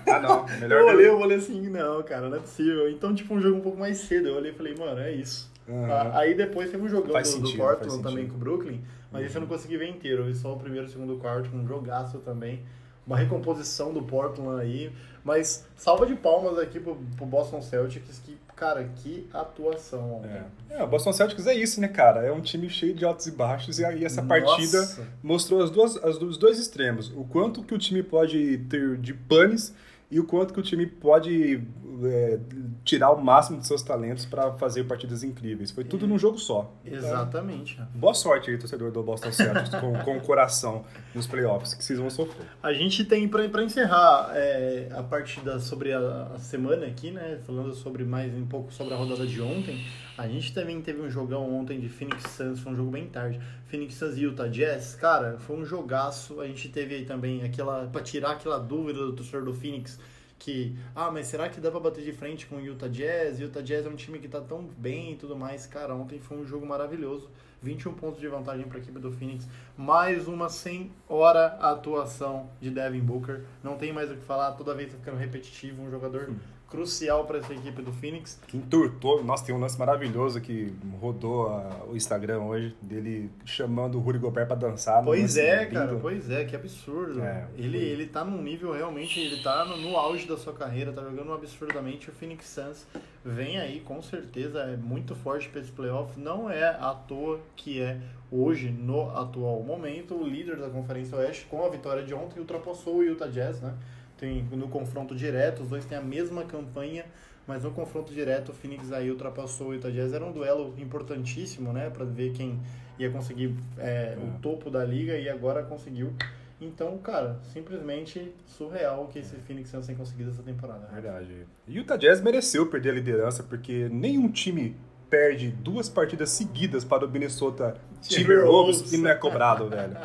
Speaker 5: Ah, não. Melhor
Speaker 6: eu olhei, eu falei assim, não, cara, não é possível. Então, tipo, um jogo um pouco mais cedo. Eu olhei e falei, mano, é isso. Ah, Aí depois teve um jogão
Speaker 5: Faz
Speaker 6: do, do
Speaker 5: sentido,
Speaker 6: Portland
Speaker 5: faz
Speaker 6: também com o Brooklyn, mas esse eu não consegui ver inteiro. Eu vi só o primeiro e o segundo quarto, um jogaço também. Uma recomposição do Portland aí. Mas salva de palmas aqui pro, pro Boston Celtics, que, cara, que atuação.
Speaker 5: É. É, o Boston Celtics é isso, né, cara? É um time cheio de altos e baixos e aí essa
Speaker 6: Nossa.
Speaker 5: partida mostrou as duas, as, os dois extremos. O quanto que o time pode ter de panes e o quanto que o time pode é, tirar o máximo de seus talentos para fazer partidas incríveis. Foi tudo num jogo só.
Speaker 6: Exatamente.
Speaker 5: Boa sorte aí, torcedor do Boston Celtics, com, com o coração nos playoffs, que vocês vão sofrer.
Speaker 6: A gente tem, pra encerrar é, a partida sobre a, a semana aqui, né? Falando sobre mais um pouco sobre a rodada de ontem. A gente também teve um jogão ontem de Phoenix Suns, foi um jogo bem tarde. Phoenix Suns e Utah Jazz, cara, foi um jogaço. A gente teve aí também aquela. pra tirar aquela dúvida do torcedor do Phoenix. Que, ah, mas será que dá pra bater de frente com o Utah Jazz? Utah Jazz é um time que tá tão bem e tudo mais. Cara, ontem foi um jogo maravilhoso. 21 pontos de vantagem para a equipe do Phoenix. Mais uma 100 hora atuação de Devin Booker. Não tem mais o que falar, toda vez tá ficando repetitivo. Um jogador crucial para essa equipe do Phoenix.
Speaker 5: Que enturtou. Nossa, tem um lance maravilhoso que rodou a- o Instagram hoje, dele chamando o Rudy Gobert pra dançar.
Speaker 6: Pois é,
Speaker 5: lindo.
Speaker 6: cara, pois é, que absurdo.
Speaker 5: É,
Speaker 6: ele,
Speaker 5: foi.
Speaker 6: ele tá num nível realmente, ele tá no, no auge da sua carreira, tá jogando absurdamente. O Phoenix Suns vem aí, com certeza, é muito forte para esse playoff. Não é à toa que é hoje, no atual momento, o líder da Conferência Oeste, com a vitória de ontem, ultrapassou o Utah Jazz, né? Tem, no confronto direto, os dois têm a mesma campanha, mas no confronto direto, o Phoenix aí ultrapassou o Utah Jazz. Era um duelo importantíssimo, né? Para ver quem ia conseguir é, o topo da liga e agora conseguiu. Então, cara, simplesmente surreal o que esse Phoenix Suns tem conseguido essa temporada.
Speaker 5: Verdade. E o Utah Jazz mereceu perder a liderança, porque nenhum time perde duas partidas seguidas para o Minnesota.
Speaker 6: Timberwolves
Speaker 5: e não é cobrado, velho.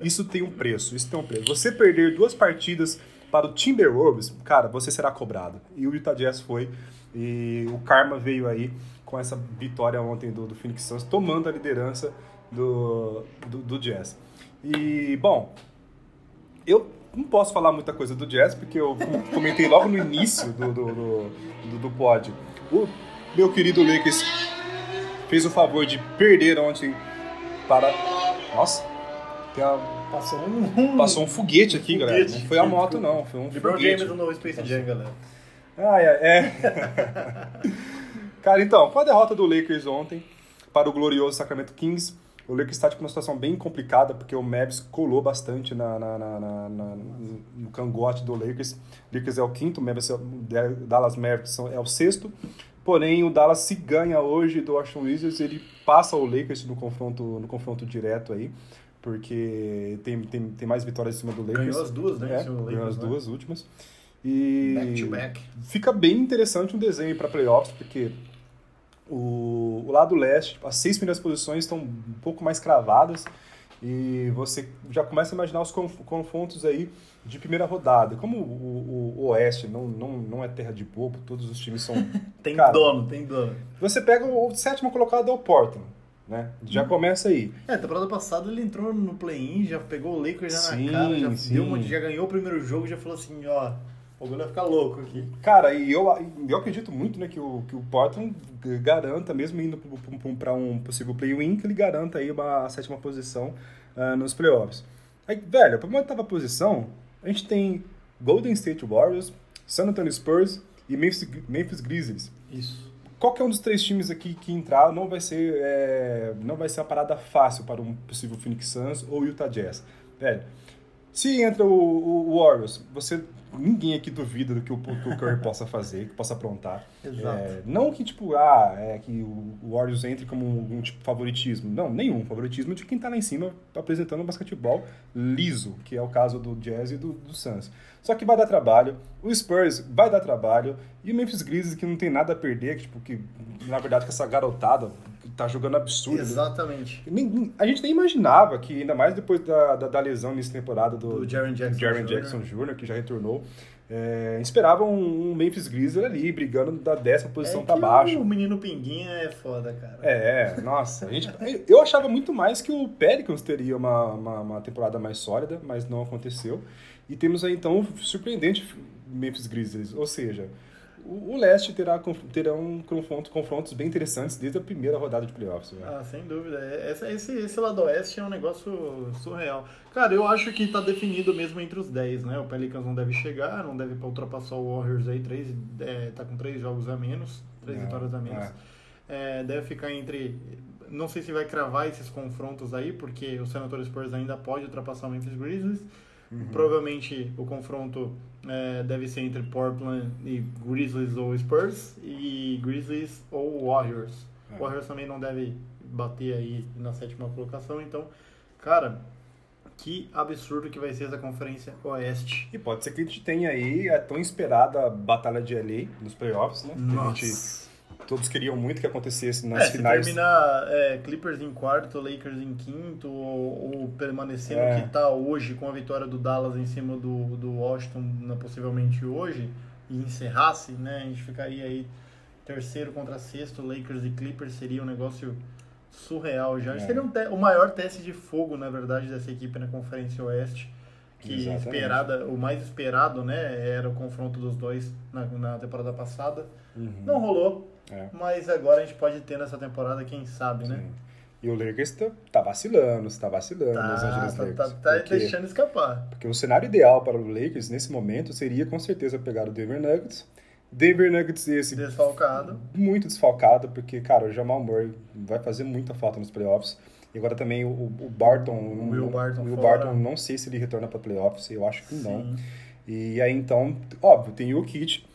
Speaker 5: Isso tem um preço, isso tem um preço. Você perder duas partidas para o Timberwolves, cara, você será cobrado. E o Utah Jazz foi, e o Karma veio aí com essa vitória ontem do, do Phoenix Suns, tomando a liderança do, do, do Jazz. E, bom, eu não posso falar muita coisa do Jazz, porque eu comentei logo no início do, do, do, do. O meu querido Lakers fez o favor de perder ontem para. Nossa,
Speaker 6: Passou um.
Speaker 5: passou um foguete aqui, galera.
Speaker 6: Foguete.
Speaker 5: Não foi a moto, não. Foi um
Speaker 6: LeBron
Speaker 5: foguete.
Speaker 6: James no novo Space Jam, galera.
Speaker 5: Ah, é. é. Cara, então, com a derrota do Lakers ontem para o glorioso Sacramento Kings, o Lakers está tipo, numa situação bem complicada, porque o Mavs colou bastante na, na- na- na- na- no cangote do Lakers. O Lakers é o quinto, o Mavs é o, Dallas Mavericks é o sexto. Porém, o Dallas se ganha hoje do Washington Wizards, ele passa o Lakers no confronto, no confronto direto aí, porque tem, tem, tem mais vitórias em cima do Lakers.
Speaker 6: Ganhou as duas, né?
Speaker 5: É,
Speaker 6: cima do
Speaker 5: ganhou
Speaker 6: Lakers,
Speaker 5: as
Speaker 6: né?
Speaker 5: duas últimas. E
Speaker 6: Back to back.
Speaker 5: fica bem interessante um desenho para playoffs, porque o, o lado leste, as seis primeiras posições estão um pouco mais cravadas e você já começa a imaginar os conf- confrontos aí de primeira rodada. Como o, o- o oeste não, não, não é terra de bobo, todos os times são...
Speaker 6: Tem
Speaker 5: Cara,
Speaker 6: dono, tem dono.
Speaker 5: Você pega o sétimo colocado é o Portland, né? Já
Speaker 6: Hum.
Speaker 5: começa aí.
Speaker 6: É, temporada passada ele entrou no play-in, já pegou o Lakers já
Speaker 5: Sim,
Speaker 6: na cara, já,
Speaker 5: sim.
Speaker 6: deu uma, já ganhou o primeiro jogo, já falou assim, ó, o bagulho vai ficar louco aqui.
Speaker 5: Cara, e eu, eu acredito muito né, que, o, que o Portland garanta, mesmo indo para um possível play-win, que ele garanta aí uma sétima posição ah, nos playoffs. Aí, velho, para uma oitava posição, a gente tem Golden State Warriors, San Antonio Spurs e Memphis, Memphis Grizzlies.
Speaker 6: Isso.
Speaker 5: Qualquer um dos três times aqui que entrar não vai ser, é, não vai ser uma parada fácil para um possível Phoenix Suns ou Utah Jazz. Velho, se entra o, o Warriors, você ninguém aqui duvida do que o, que o Curry possa fazer, que possa aprontar.
Speaker 6: Exato.
Speaker 5: É, não que, tipo, ah, é que o Warriors entre como um, tipo favoritismo. Não, nenhum. Favoritismo de quem tá lá em cima apresentando um basquetebol liso, que é o caso do Jazz e do, do Suns. Só que vai dar trabalho, o Spurs vai dar trabalho, e o Memphis Grizzlies que não tem nada a perder, que, tipo, que na verdade com essa garotada que tá jogando absurdo. né?
Speaker 6: Exatamente.
Speaker 5: Nem- A gente nem imaginava que, ainda mais depois da, da, da lesão nessa temporada do,
Speaker 6: Do Jaren Jackson
Speaker 5: Jaren
Speaker 6: Jr.
Speaker 5: Jackson Jr., que já retornou, é, esperavam um, um Memphis Grizzlies ali, brigando da décima posição
Speaker 6: é
Speaker 5: baixo.
Speaker 6: O menino Pinguinha é foda, cara.
Speaker 5: É, nossa, a gente, eu achava muito mais que o Pelicans teria uma, uma, uma temporada mais sólida, mas não aconteceu. E temos aí então o surpreendente Memphis Grizzlies, ou seja, o, o leste terá, terão confrontos, confrontos bem interessantes desde a primeira rodada de playoffs. né?
Speaker 6: Ah, sem dúvida. É- Esse, esse, esse lado oeste é um negócio surreal. Cara, eu acho que tá definido mesmo entre os 10, né? O Pelicans não deve chegar, não deve ultrapassar o Warriors aí, três, é, tá com três jogos a menos, três
Speaker 5: É,
Speaker 6: vitórias a menos. É, deve ficar entre. Não sei se vai cravar esses confrontos aí, porque o San Antonio Spurs ainda pode ultrapassar o Memphis Grizzlies.
Speaker 5: Uhum.
Speaker 6: Provavelmente o confronto é, deve ser entre Portland e Grizzlies ou Spurs, e Grizzlies ou Warriors.
Speaker 5: É.
Speaker 6: Warriors também não deve bater aí na sétima colocação, então, cara, que absurdo que vai ser essa conferência Oeste.
Speaker 5: E pode ser que a gente tenha aí a tão esperada batalha de LA nos playoffs, né?
Speaker 6: Nossa.
Speaker 5: Todos queriam muito que acontecesse
Speaker 6: É,
Speaker 5: nas
Speaker 6: se
Speaker 5: finais.
Speaker 6: terminar é, Clippers em quarto, Lakers em quinto, ou, ou permanecendo
Speaker 5: É.
Speaker 6: que tá hoje com a vitória do Dallas em cima do, do Washington, na- possivelmente hoje, e encerrasse, né? A gente ficaria aí terceiro contra sexto, Lakers e Clippers seria um negócio surreal já.
Speaker 5: É.
Speaker 6: Seria um o maior teste de fogo, na verdade, dessa equipe na Conferência Oeste. Que
Speaker 5: Exatamente.
Speaker 6: esperada, o mais esperado, né, era o confronto dos dois na, na temporada passada.
Speaker 5: Uhum.
Speaker 6: Não rolou,
Speaker 5: É.
Speaker 6: mas agora a gente pode ter nessa temporada, quem sabe, né?
Speaker 5: Sim. E o Lakers tá, tá vacilando, está vacilando, Los
Speaker 6: Tá,
Speaker 5: Angeles
Speaker 6: tá,
Speaker 5: Lakers.
Speaker 6: tá, tá
Speaker 5: porque,
Speaker 6: deixando escapar.
Speaker 5: porque o cenário ideal para o Lakers nesse momento seria com certeza pegar o Denver Nuggets. Denver Nuggets esse
Speaker 6: Desfalcado.
Speaker 5: muito desfalcado, porque, cara, o Jamal Murray vai fazer muita falta nos playoffs. E agora também o, o Barton.
Speaker 6: O Will Barton
Speaker 5: o Will. Barton, não sei se ele retorna para playoffs, eu acho que não.
Speaker 6: Sim.
Speaker 5: E aí então, óbvio, tem o Kit.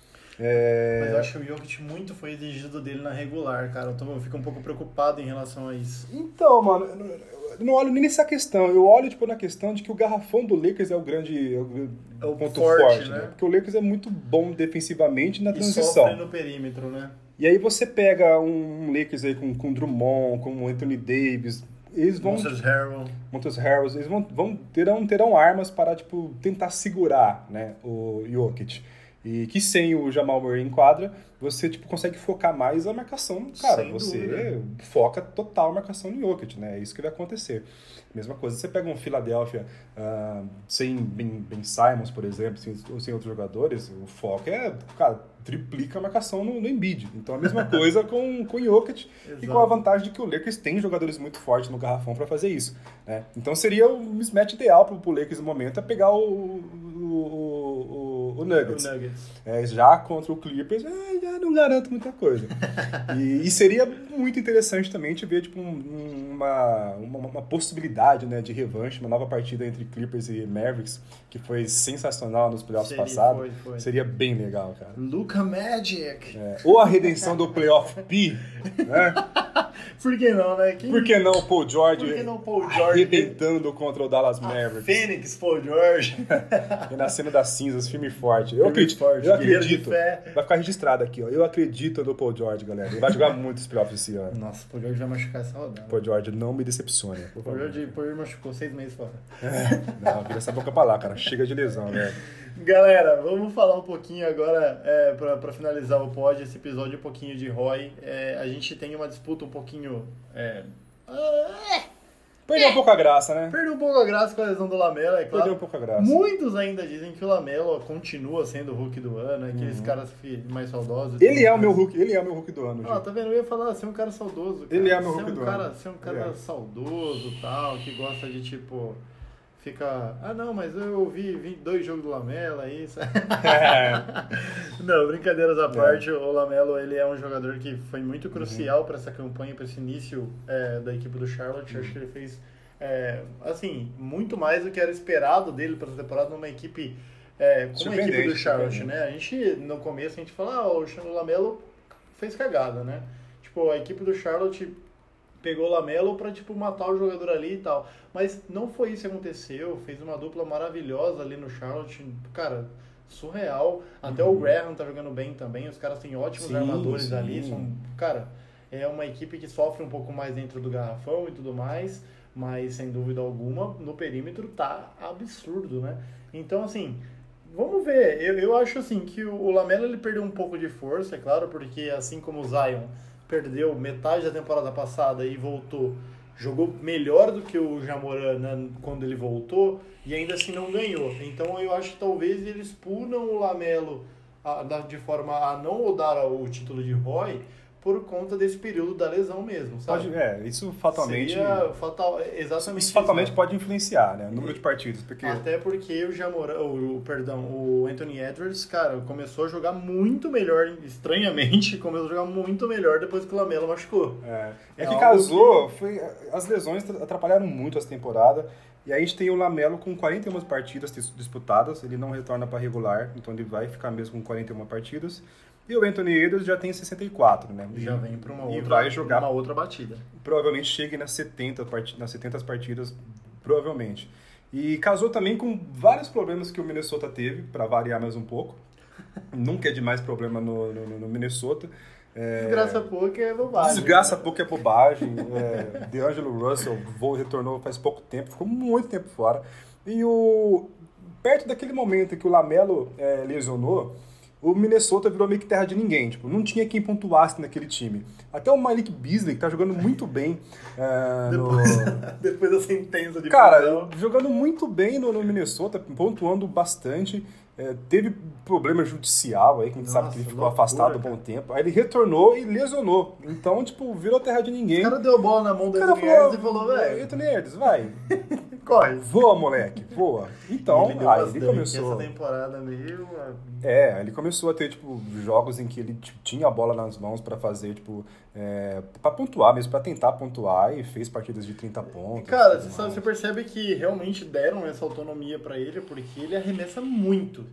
Speaker 5: É,
Speaker 6: Mas eu acho que o Jokic muito foi exigido dele na regular, cara. Tô, eu fico um pouco preocupado em relação a isso.
Speaker 5: Então, mano, eu não, olho nem nessa questão. Eu olho, tipo, na questão de que o garrafão do Lakers é o grande é o,
Speaker 6: É
Speaker 5: ponto
Speaker 6: forte,
Speaker 5: forte,
Speaker 6: né?
Speaker 5: né? Porque o Lakers é muito bom defensivamente na
Speaker 6: E
Speaker 5: transição.
Speaker 6: sofre no perímetro, né?
Speaker 5: E aí você pega um Lakers aí com, com Drummond, com Anthony Davis, eles vão...
Speaker 6: Monsters Harrell.
Speaker 5: Montes Harrells, eles vão, vão terão, terão armas para tipo tentar segurar, né, o Jokic. E que sem o Jamal Murray em quadra, você tipo consegue focar mais a marcação, cara,
Speaker 6: Sem
Speaker 5: você
Speaker 6: dúvida.
Speaker 5: foca total a marcação no Jokic, né? É isso que vai acontecer. Mesma coisa, você pega um Philadelphia ah, sem ben, ben Simons, por exemplo, sem, ou sem outros jogadores, o foco é, cara, triplica a marcação no, no Embiid. Então a mesma coisa com, com o Jokic e com a
Speaker 6: Exato.
Speaker 5: vantagem de que o Lakers tem jogadores muito fortes no garrafão para fazer isso. Né? Então seria o mismatch ideal pro, pro Lakers no momento é pegar o, o, o, o Nuggets.
Speaker 6: O Nuggets.
Speaker 5: É, já contra o Clippers, é, já não garanto muita coisa. e, e seria muito interessante também te ver tipo, um- uma, uma, uma possibilidade né, de revanche, uma nova partida entre Clippers e Mavericks, que foi sensacional nos playoffs
Speaker 6: Seria,
Speaker 5: passados.
Speaker 6: foi, foi.
Speaker 5: Seria bem legal, cara.
Speaker 6: Luca Magic.
Speaker 5: É, ou a redenção do playoff P, né?
Speaker 6: Por que não, né? Quem-
Speaker 5: Por que não o Paul George
Speaker 6: Por que não Paul George?
Speaker 5: arrebentando contra o Dallas Mavericks?
Speaker 6: Fênix Paul George.
Speaker 5: Renascendo das cinzas, firme e forte. Eu acredito,
Speaker 6: forte,
Speaker 5: eu acredito. Vai ficar registrado aqui, ó. Eu acredito no Paul George, galera. Ele vai jogar muito os playoffs esse ano.
Speaker 6: Nossa, Paul George vai machucar essa rodada.
Speaker 5: Paul George, não me decepcione.
Speaker 6: Paul. George, Paul George machucou seis meses fora.
Speaker 5: Não, vira essa boca pra lá, cara. Chega de lesão, né?
Speaker 6: Galera, vamos falar um pouquinho agora, é, pra, pra finalizar o pod, esse episódio um pouquinho de Roy. É, a gente tem uma disputa um pouquinho... É, ah,
Speaker 5: Perdeu um pouco a graça, né?
Speaker 6: perdeu um pouco a graça com a lesão do Lamelo, é claro.
Speaker 5: Perdeu um pouco a graça.
Speaker 6: Muitos ainda dizem que o Lamelo continua sendo o Hulk do ano, aqueles caras fi- mais saudosos.
Speaker 5: Uhum. Ele é o meu Hulk, ele é o meu Hulk do ano,
Speaker 6: Ah,
Speaker 5: gente.
Speaker 6: tá vendo? Eu ia falar, você é um cara saudoso. Cara.
Speaker 5: Ele é meu
Speaker 6: Você
Speaker 5: Hulk
Speaker 6: um
Speaker 5: do
Speaker 6: cara,
Speaker 5: ano.
Speaker 6: Você é um cara
Speaker 5: é.
Speaker 6: saudoso tal, que gosta de tipo. Fica. Ah não, mas eu vi, vi dois jogos do Lamelo aí.
Speaker 5: É.
Speaker 6: Não, brincadeiras à parte, o Lamelo ele é um jogador que foi muito
Speaker 5: Uhum.
Speaker 6: crucial para essa campanha, para esse início é, da equipe do Charlotte. Acho que ele fez, é, assim, muito mais do que era esperado dele para essa temporada numa equipe É, como a equipe do Charlotte, né? A gente, no começo, a gente fala, ah, o Lamelo fez cagada, né? Tipo, a equipe do Charlotte pegou o Lamelo pra, tipo, matar o jogador ali e tal. Mas não foi isso que aconteceu. Fez uma dupla maravilhosa ali no Charlotte. Cara, surreal. Até o Graham tá jogando bem também. Os caras têm ótimos
Speaker 5: Sim,
Speaker 6: armadores
Speaker 5: sim.
Speaker 6: ali. São, cara, é uma equipe que sofre um pouco mais dentro do garrafão e tudo mais. Mas, sem dúvida alguma, no perímetro tá absurdo, né? Então, assim, Vamos ver. Eu, eu acho assim que o o Lamelo ele perdeu um pouco de força, é claro, porque assim como o Zion perdeu metade da temporada passada e voltou, jogou melhor do que o Jamoran né, quando ele voltou e ainda assim não ganhou. Então eu acho que talvez eles punam o Lamelo a- de forma a não dar o título de Roy por conta desse período da lesão mesmo, sabe?
Speaker 5: Pode, é, isso fatalmente.
Speaker 6: Seria fatal, exatamente
Speaker 5: Isso fatalmente
Speaker 6: né?
Speaker 5: pode influenciar, né? O número de partidas. Porque
Speaker 6: Até porque o Jamoran, o, o- perdão, o Anthony Edwards, cara, começou a jogar muito melhor, estranhamente, começou a jogar muito melhor depois que o Lamelo machucou.
Speaker 5: É, é
Speaker 6: É
Speaker 5: que casou, foi, as lesões atrapalharam muito essa temporada. E aí a gente tem o Lamelo com 41 partidas dis- disputadas, ele não retorna para regular, então ele vai ficar mesmo com 41 partidas. E o Anthony Edwards já tem 64, né?
Speaker 6: Já vem para uma
Speaker 5: e
Speaker 6: outra,
Speaker 5: vai jogar
Speaker 6: uma outra batida.
Speaker 5: provavelmente chegue nas 70, parti- nas 70 partidas, provavelmente. E casou também com vários problemas que o Minnesota teve, para variar mais um pouco. Nunca é demais problema no, no, no Minnesota. É,
Speaker 6: Desgraça pouca é bobagem.
Speaker 5: Desgraça pouco é bobagem. É, DeAngelo Russell voo, retornou faz pouco tempo, ficou muito tempo fora. E o perto daquele momento em que o Lamelo é, lesionou, o Minnesota virou meio que terra de ninguém. Tipo, não tinha quem pontuasse naquele time. Até o Malik Beasley, que tá jogando muito bem é, no...
Speaker 6: Depois da sentença de
Speaker 5: Cara, jogando muito bem no, no Minnesota, pontuando bastante. É, teve problema judicial aí, que a gente sabe que ele
Speaker 6: Nossa,
Speaker 5: ficou
Speaker 6: loucura,
Speaker 5: afastado um
Speaker 6: cara.
Speaker 5: bom tempo. Aí ele retornou e lesionou. Então, tipo, virou terra de ninguém.
Speaker 6: O cara deu a bola na mão do Anthony Edwards e falou, velho,
Speaker 5: Anthony Edwards, vai.
Speaker 6: corre.
Speaker 5: Voa, moleque, voa. Então,
Speaker 6: ele
Speaker 5: aí ele começou.
Speaker 6: Essa temporada meio...
Speaker 5: É, ele começou a ter, tipo, jogos em que ele tipo, tinha a bola nas mãos pra fazer, tipo, é, pra pontuar mesmo, pra tentar pontuar e fez partidas de 30 pontos.
Speaker 6: Cara, você, sabe, você percebe que realmente deram essa autonomia pra ele porque ele arremessa muito.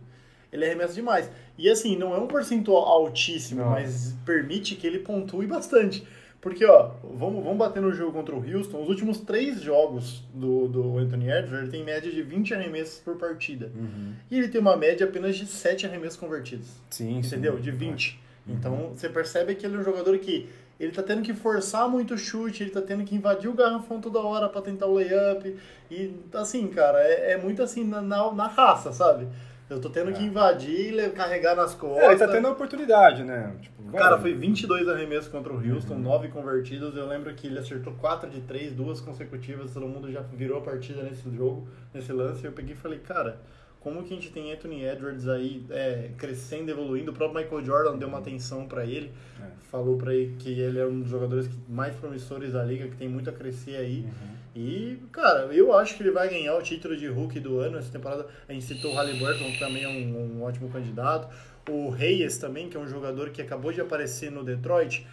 Speaker 6: Ele arremessa demais. E assim, não é um percentual altíssimo,
Speaker 5: Não.
Speaker 6: mas permite que ele pontue bastante. Porque, ó, vamos, vamos bater no jogo contra o Houston. Os últimos três jogos do, do Anthony Edwards, ele tem média de 20 arremessos por partida.
Speaker 5: Uhum.
Speaker 6: E ele tem uma média apenas de 7 arremessos convertidos.
Speaker 5: Sim,
Speaker 6: Entendeu?
Speaker 5: sim.
Speaker 6: De 20. Então, você percebe que ele é um jogador que ele tá tendo que forçar muito o chute, ele tá tendo que invadir o garrafão toda hora pra tentar o layup. E, assim, cara, é, é muito assim, na, na, na raça, sabe? Eu tô tendo que invadir e carregar nas costas.
Speaker 5: É, ele tá tendo a oportunidade, né? Tipo.
Speaker 6: Cara, foi 22 arremessos contra o Houston, 9 convertidos. Eu lembro que ele acertou 4 de 3, duas consecutivas. Todo mundo já virou a partida nesse jogo, nesse lance. Eu peguei e falei, cara, como que a gente tem Anthony Edwards aí é, crescendo, evoluindo? O próprio Michael Jordan deu uma atenção pra ele.
Speaker 5: É.
Speaker 6: Falou pra ele que ele é um dos jogadores mais promissores da liga, que tem muito a crescer aí.
Speaker 5: Uhum.
Speaker 6: E, cara, eu acho que ele vai ganhar o título de rookie do ano essa temporada. A gente citou o Halliburton, que também é um, um ótimo candidato. O Reyes também, que é um jogador que acabou de aparecer no Detroit.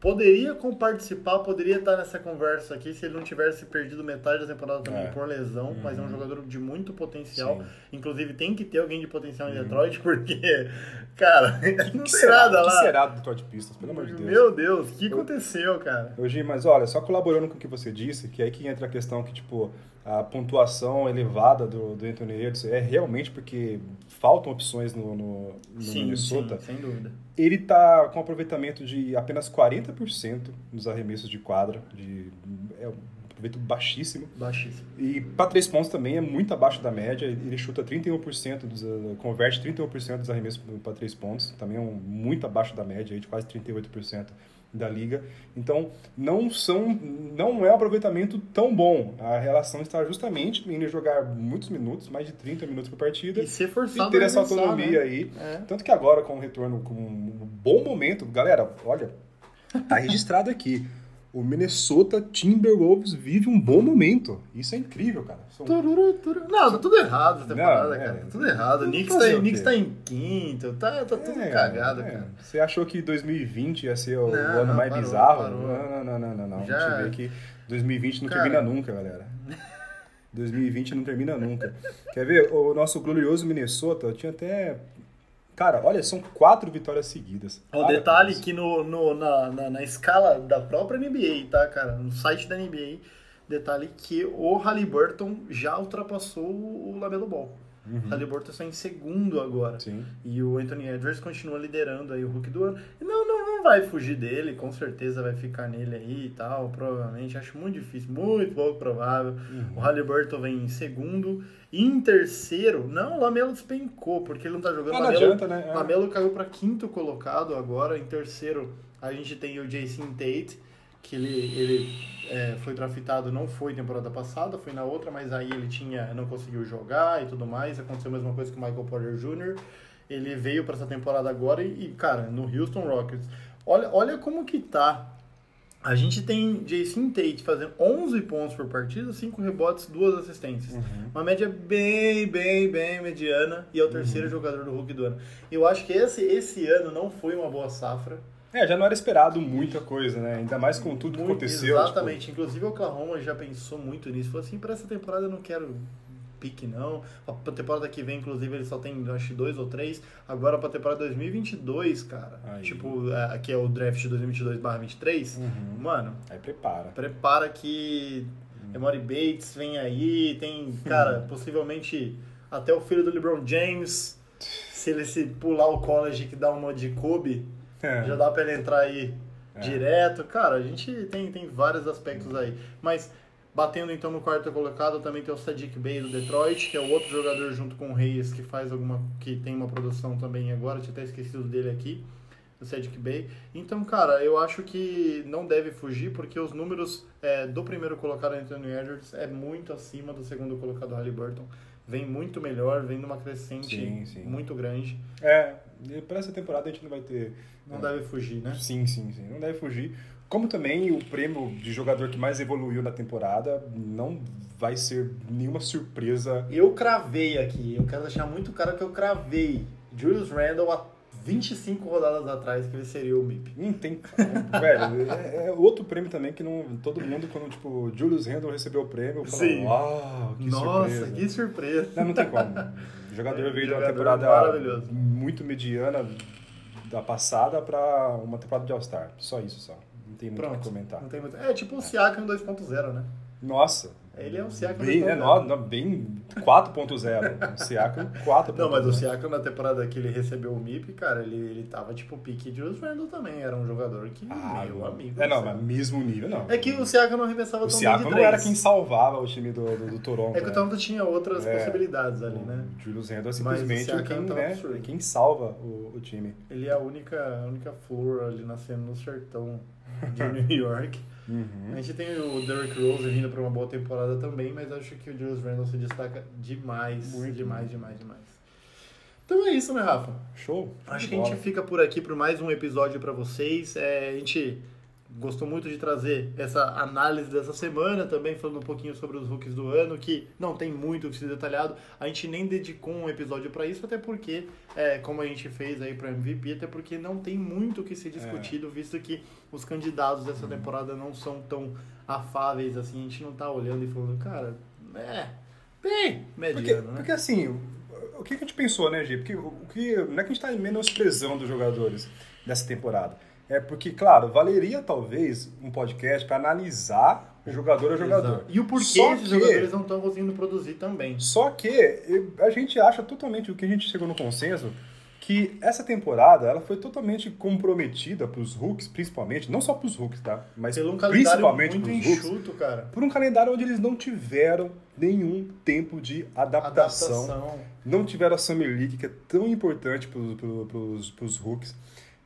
Speaker 6: Poderia participar, poderia estar nessa conversa aqui se ele não tivesse perdido metade da temporada também
Speaker 5: É.
Speaker 6: por lesão, mas é um jogador de muito potencial.
Speaker 5: Sim.
Speaker 6: Inclusive tem que ter alguém de potencial em Detroit, porque, cara, não
Speaker 5: que
Speaker 6: tem
Speaker 5: será,
Speaker 6: nada
Speaker 5: que
Speaker 6: lá.
Speaker 5: será do Detroit Pistons, pelo amor de Deus.
Speaker 6: Meu Deus, o que aconteceu, cara?
Speaker 5: Hoje, mas olha, só colaborando com o que você disse, que é aí que entra a questão que, tipo, a pontuação elevada do, do Anthony Edwards é realmente porque faltam opções no, no, no Minnesota.
Speaker 6: sem dúvida.
Speaker 5: Ele tá com aproveitamento de apenas 40% nos arremessos de quadra, de, é um aproveito baixíssimo.
Speaker 6: Baixíssimo.
Speaker 5: E para três pontos também é muito abaixo da média. Ele chuta 31%, dos, uh, converte 31% dos arremessos para três pontos. Também é um, muito abaixo da média, de quase 38% da liga. Então, não são não é um aproveitamento tão bom. A relação está justamente em jogar muitos minutos, mais de 30 minutos por partida.
Speaker 6: E ser forçado
Speaker 5: E ter essa autonomia
Speaker 6: né?
Speaker 5: aí.
Speaker 6: É.
Speaker 5: Tanto que agora, com o retorno, com um bom momento, galera, olha, tá registrado aqui. O Minnesota Timberwolves vive um bom momento. Isso é incrível, cara. São-
Speaker 6: Tururu, tururu. Não, tá tudo errado essa temporada,
Speaker 5: Não, é.
Speaker 6: cara. Tá tudo errado. O Knicks, tá,
Speaker 5: o
Speaker 6: Knicks tá em quinto, tá, tá tudo
Speaker 5: É,
Speaker 6: cagado,
Speaker 5: é.
Speaker 6: cara.
Speaker 5: Você achou que 2020 ia ser o,
Speaker 6: Não,
Speaker 5: ano
Speaker 6: não,
Speaker 5: mais
Speaker 6: parou,
Speaker 5: bizarro?
Speaker 6: parou.
Speaker 5: Não, não, não, não, não.
Speaker 6: Já-
Speaker 5: A gente vê que 2020 não
Speaker 6: Cara.
Speaker 5: termina nunca, galera. 2020 não termina nunca. Quer ver? O nosso glorioso Minnesota, eu tinha até. Cara, olha, são quatro vitórias seguidas.
Speaker 6: O
Speaker 5: Para
Speaker 6: detalhe que no, no- na, na, na escala da própria NBA, tá, cara? No site da NBA, detalhe que o Halliburton já ultrapassou o Lamelo Ball. O Halliburton está em segundo agora.
Speaker 5: Sim.
Speaker 6: E o Anthony Edwards continua liderando aí o Hulk do ano. E Não, não, não vai fugir dele, com certeza vai ficar nele aí e tal, provavelmente. Acho muito difícil, muito pouco provável. O Halliburton vem em segundo. E em terceiro, não, o Lamelo despencou, porque ele não tá jogando.
Speaker 5: Ah, não
Speaker 6: Lamelo,
Speaker 5: adianta, né? É.
Speaker 6: Lamelo caiu para quinto colocado agora. Em terceiro, a gente tem o Jason Tate, que ele, ele é, foi draftado, não foi temporada passada, foi na outra, mas aí ele tinha, não conseguiu jogar e tudo mais. Aconteceu a mesma coisa com o Michael Porter Jr. Ele veio para essa temporada agora e, e, cara, no Houston Rockets. Olha, olha como que tá. A gente tem Jason Tate fazendo 11 pontos por partida, 5 rebotes, 2 assistências. Uma média bem, bem, bem mediana e é o terceiro jogador do Hulk do ano. Eu acho que esse, esse ano não foi uma boa safra.
Speaker 5: É, já não era esperado muita coisa, né? Ainda mais com tudo que aconteceu.
Speaker 6: Exatamente. Inclusive o Oklahoma já pensou muito nisso. Falou assim, para essa temporada eu não quero pique não. A temporada que vem, inclusive, ele só tem acho dois ou três. Agora pra temporada 2022, cara.
Speaker 5: Aí.
Speaker 6: Tipo, é, que é o draft 2022/23.
Speaker 5: Uhum.
Speaker 6: Mano,
Speaker 5: Aí prepara.
Speaker 6: prepara que Emory Bates vem aí, tem, cara, possivelmente até o filho do LeBron James, se ele se pular o college que dá uma de Kobe,
Speaker 5: É.
Speaker 6: já dá pra ele entrar aí
Speaker 5: É.
Speaker 6: direto. Cara, a gente tem, tem vários aspectos aí. Mas batendo então no quarto colocado, também tem o Sadiq Bey do Detroit, que é o outro jogador junto com o Reis que faz alguma que tem uma produção também agora, tinha até esquecido dele aqui. O Sadiq Bey. Então, cara, eu acho que não deve fugir, porque os números é, do primeiro colocado, Anthony Edwards, é muito acima do segundo colocado, Halliburton. Vem muito melhor, vem numa crescente
Speaker 5: Sim, sim.
Speaker 6: muito grande.
Speaker 5: É, e pra essa temporada a gente não vai ter.
Speaker 6: Não
Speaker 5: é,
Speaker 6: deve fugir, né?
Speaker 5: Sim, sim, sim. Não deve fugir. Como também o prêmio de jogador que mais evoluiu na temporada não vai ser nenhuma surpresa.
Speaker 6: Eu cravei aqui, eu quero deixar muito claro que eu cravei Julius Randle há 25 rodadas atrás que ele seria o MIP.
Speaker 5: Não tem. velho, é, é outro prêmio também que não. Todo mundo, quando tipo, Julius Randle recebeu o prêmio, falou. Uau, que
Speaker 6: Nossa,
Speaker 5: surpresa.
Speaker 6: que surpresa.
Speaker 5: Não, não tem como. O jogador
Speaker 6: É,
Speaker 5: veio de uma temporada muito mediana da passada pra uma temporada de All-Star. Só isso, só. Não tem muito o que comentar.
Speaker 6: Não tem muito... É tipo o Siakam 2.0, né?
Speaker 5: Nossa.
Speaker 6: Ele é um Siakam
Speaker 5: bem, é,
Speaker 6: 2.0.
Speaker 5: nó- nó- bem 4.0. O Siakam 4.0.
Speaker 6: Não, mas o Siakam na temporada que ele recebeu o MIP, cara, ele, ele tava tipo pique de Randle também. Era um jogador que,
Speaker 5: Ah,
Speaker 6: meu
Speaker 5: não.
Speaker 6: amigo.
Speaker 5: É, não, mas mesmo nível, não.
Speaker 6: É que o Siakam não arremessava
Speaker 5: o
Speaker 6: tão
Speaker 5: Siakam
Speaker 6: bem de
Speaker 5: não era quem salvava o time do, do, do Toronto.
Speaker 6: É que o
Speaker 5: né?
Speaker 6: Toronto tinha outras
Speaker 5: É.
Speaker 6: possibilidades ali, né?
Speaker 5: O Julius Randle é
Speaker 6: o
Speaker 5: simplesmente
Speaker 6: Siakam
Speaker 5: quem,
Speaker 6: tá
Speaker 5: né,
Speaker 6: absurdo.
Speaker 5: quem salva o, o time.
Speaker 6: Ele é a única, a única flor ali nascendo no sertão de New York.
Speaker 5: Uhum.
Speaker 6: A gente tem o Derrick Rose vindo para uma boa temporada também, mas acho que o Julius Randle se destaca demais,
Speaker 5: Muito.
Speaker 6: demais, demais, demais. Então é isso, né, Rafa?
Speaker 5: Show.
Speaker 6: Acho que a gente fica por aqui por mais um episódio para vocês. É, a gente gostou muito de trazer essa análise dessa semana, também falando um pouquinho sobre os rookies do ano, que não tem muito o que ser detalhado. A gente nem dedicou um episódio para isso, até porque, é, como a gente fez aí para MVP, até porque não tem muito o que ser discutido, visto que os candidatos dessa temporada não são tão afáveis assim. A gente não tá olhando e falando, cara, é, bem
Speaker 5: Porque,
Speaker 6: mediano, né?
Speaker 5: porque assim, o, que a gente pensou, né, Gi? Porque o, o que, não é que a gente tá menosprezando os jogadores dessa temporada. É porque, claro, valeria talvez um podcast para analisar jogador a jogador.
Speaker 6: Exato. E o porquê
Speaker 5: Só
Speaker 6: esses
Speaker 5: que-
Speaker 6: jogadores não estão conseguindo produzir também.
Speaker 5: Só que a gente acha totalmente, o que a gente chegou no consenso, que essa temporada ela foi totalmente comprometida para os rookies, principalmente, não só para os rookies, tá? Mas
Speaker 6: Pelo um
Speaker 5: principalmente para os
Speaker 6: cara.
Speaker 5: por um calendário onde eles não tiveram nenhum tempo de adaptação.
Speaker 6: Adaptação.
Speaker 5: Não tiveram a Summer League, que é tão importante para os rookies.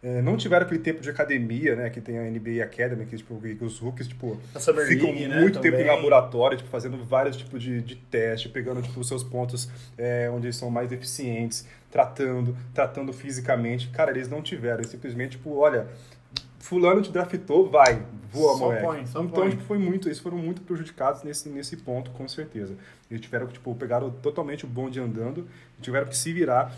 Speaker 5: É, não tiveram aquele tempo de academia, né? Que tem a NBA Academy, que, tipo, que os rookies, tipo, ficam
Speaker 6: League, né,
Speaker 5: muito tempo em
Speaker 6: também.
Speaker 5: laboratório, tipo, fazendo vários tipos de, de teste, pegando, tipo, os seus pontos é, onde eles são mais eficientes, tratando, tratando fisicamente. Cara, eles não tiveram. Eles simplesmente, tipo, olha, fulano te draftou, vai, voa,
Speaker 6: Só
Speaker 5: moleque.
Speaker 6: põe, só
Speaker 5: então,
Speaker 6: põe.
Speaker 5: tipo, foi muito, eles foram muito prejudicados nesse, nesse ponto, com certeza. Eles tiveram que, tipo, pegaram totalmente o bonde andando, tiveram que se virar.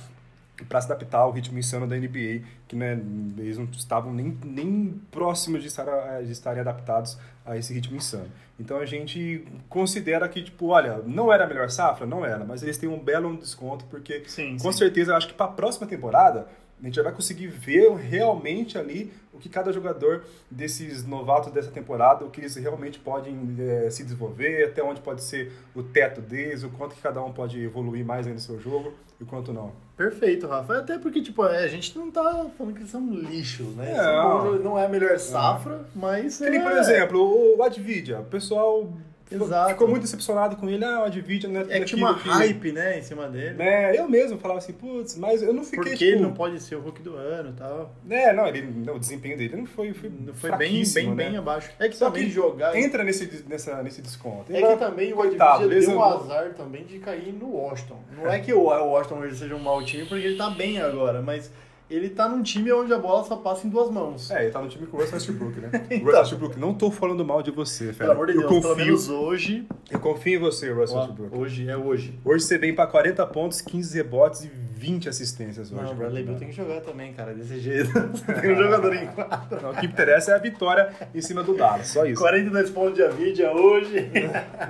Speaker 5: Para se adaptar ao ritmo insano da NBA, que né, eles não estavam nem, nem próximos de, estar, de estarem adaptados a esse ritmo insano. Então a gente considera que, tipo, olha, não era a melhor safra? Não era, mas eles têm um belo desconto, porque
Speaker 6: Sim,
Speaker 5: com
Speaker 6: sim.
Speaker 5: certeza eu acho que para a próxima temporada a gente já vai conseguir ver realmente ali o que cada jogador desses novatos dessa temporada, o que eles realmente podem eh, se desenvolver, até onde pode ser o teto deles, o quanto que cada um pode evoluir mais ainda no seu jogo e o quanto não.
Speaker 6: Perfeito, Rafa. Até porque, tipo, é, a gente não tá falando que eles são lixos, né?
Speaker 5: Não.
Speaker 6: Não é a melhor safra, mas.
Speaker 5: Que
Speaker 6: é...
Speaker 5: por exemplo, o Advidia. O pessoal
Speaker 6: Exato.
Speaker 5: ficou muito decepcionado com ele. Ah, o Advidia não é
Speaker 6: É que tinha uma
Speaker 5: que-
Speaker 6: hype, né, em cima dele.
Speaker 5: Né, eu mesmo falava assim, putz, mas eu não fiquei,
Speaker 6: Porque
Speaker 5: tipo...
Speaker 6: ele não pode ser o Hulk do ano e tal.
Speaker 5: É, não, ele, não, o desempenho dele não foi, foi,
Speaker 6: Foi bem, bem,
Speaker 5: né?
Speaker 6: bem abaixo. É que
Speaker 5: Só
Speaker 6: também
Speaker 5: que
Speaker 6: jogar.
Speaker 5: Entra nesse, nessa, nesse desconto.
Speaker 6: É que também o Advidia deu um
Speaker 5: lesionou.
Speaker 6: azar também de cair no Washington. Não é que o o Washington hoje seja um mau time, porque ele tá bem agora, mas ele tá num time onde a bola só passa em duas mãos.
Speaker 5: É, ele tá no time com o Russell Westbrook, né?
Speaker 6: Então.
Speaker 5: Russell Westbrook, não tô falando mal de você,
Speaker 6: Pelo
Speaker 5: Fera.
Speaker 6: amor de
Speaker 5: eu
Speaker 6: Deus, pelo
Speaker 5: confio,
Speaker 6: menos hoje.
Speaker 5: eu confio em você, Russell
Speaker 6: Ó,
Speaker 5: Westbrook.
Speaker 6: hoje é hoje.
Speaker 5: Hoje você vem pra 40 pontos, 15 rebotes e 20 assistências hoje.
Speaker 6: Não, o
Speaker 5: viu?
Speaker 6: Bradley Bill tem que jogar também, cara, desse jeito. tem um jogador em quadra.
Speaker 5: Não, o que interessa é a vitória em cima do Dallas, só isso.
Speaker 6: 42 pontos de Avidia hoje.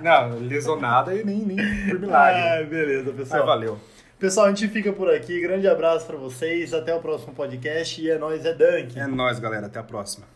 Speaker 5: Não, lesionada e nem, nem por milagre.
Speaker 6: Ai, beleza, pessoal.
Speaker 5: valeu.
Speaker 6: Pessoal, a gente fica por aqui. Grande abraço pra vocês. Até o próximo podcast. E é nóis, é Dunk.
Speaker 5: É nóis, galera. Até a próxima.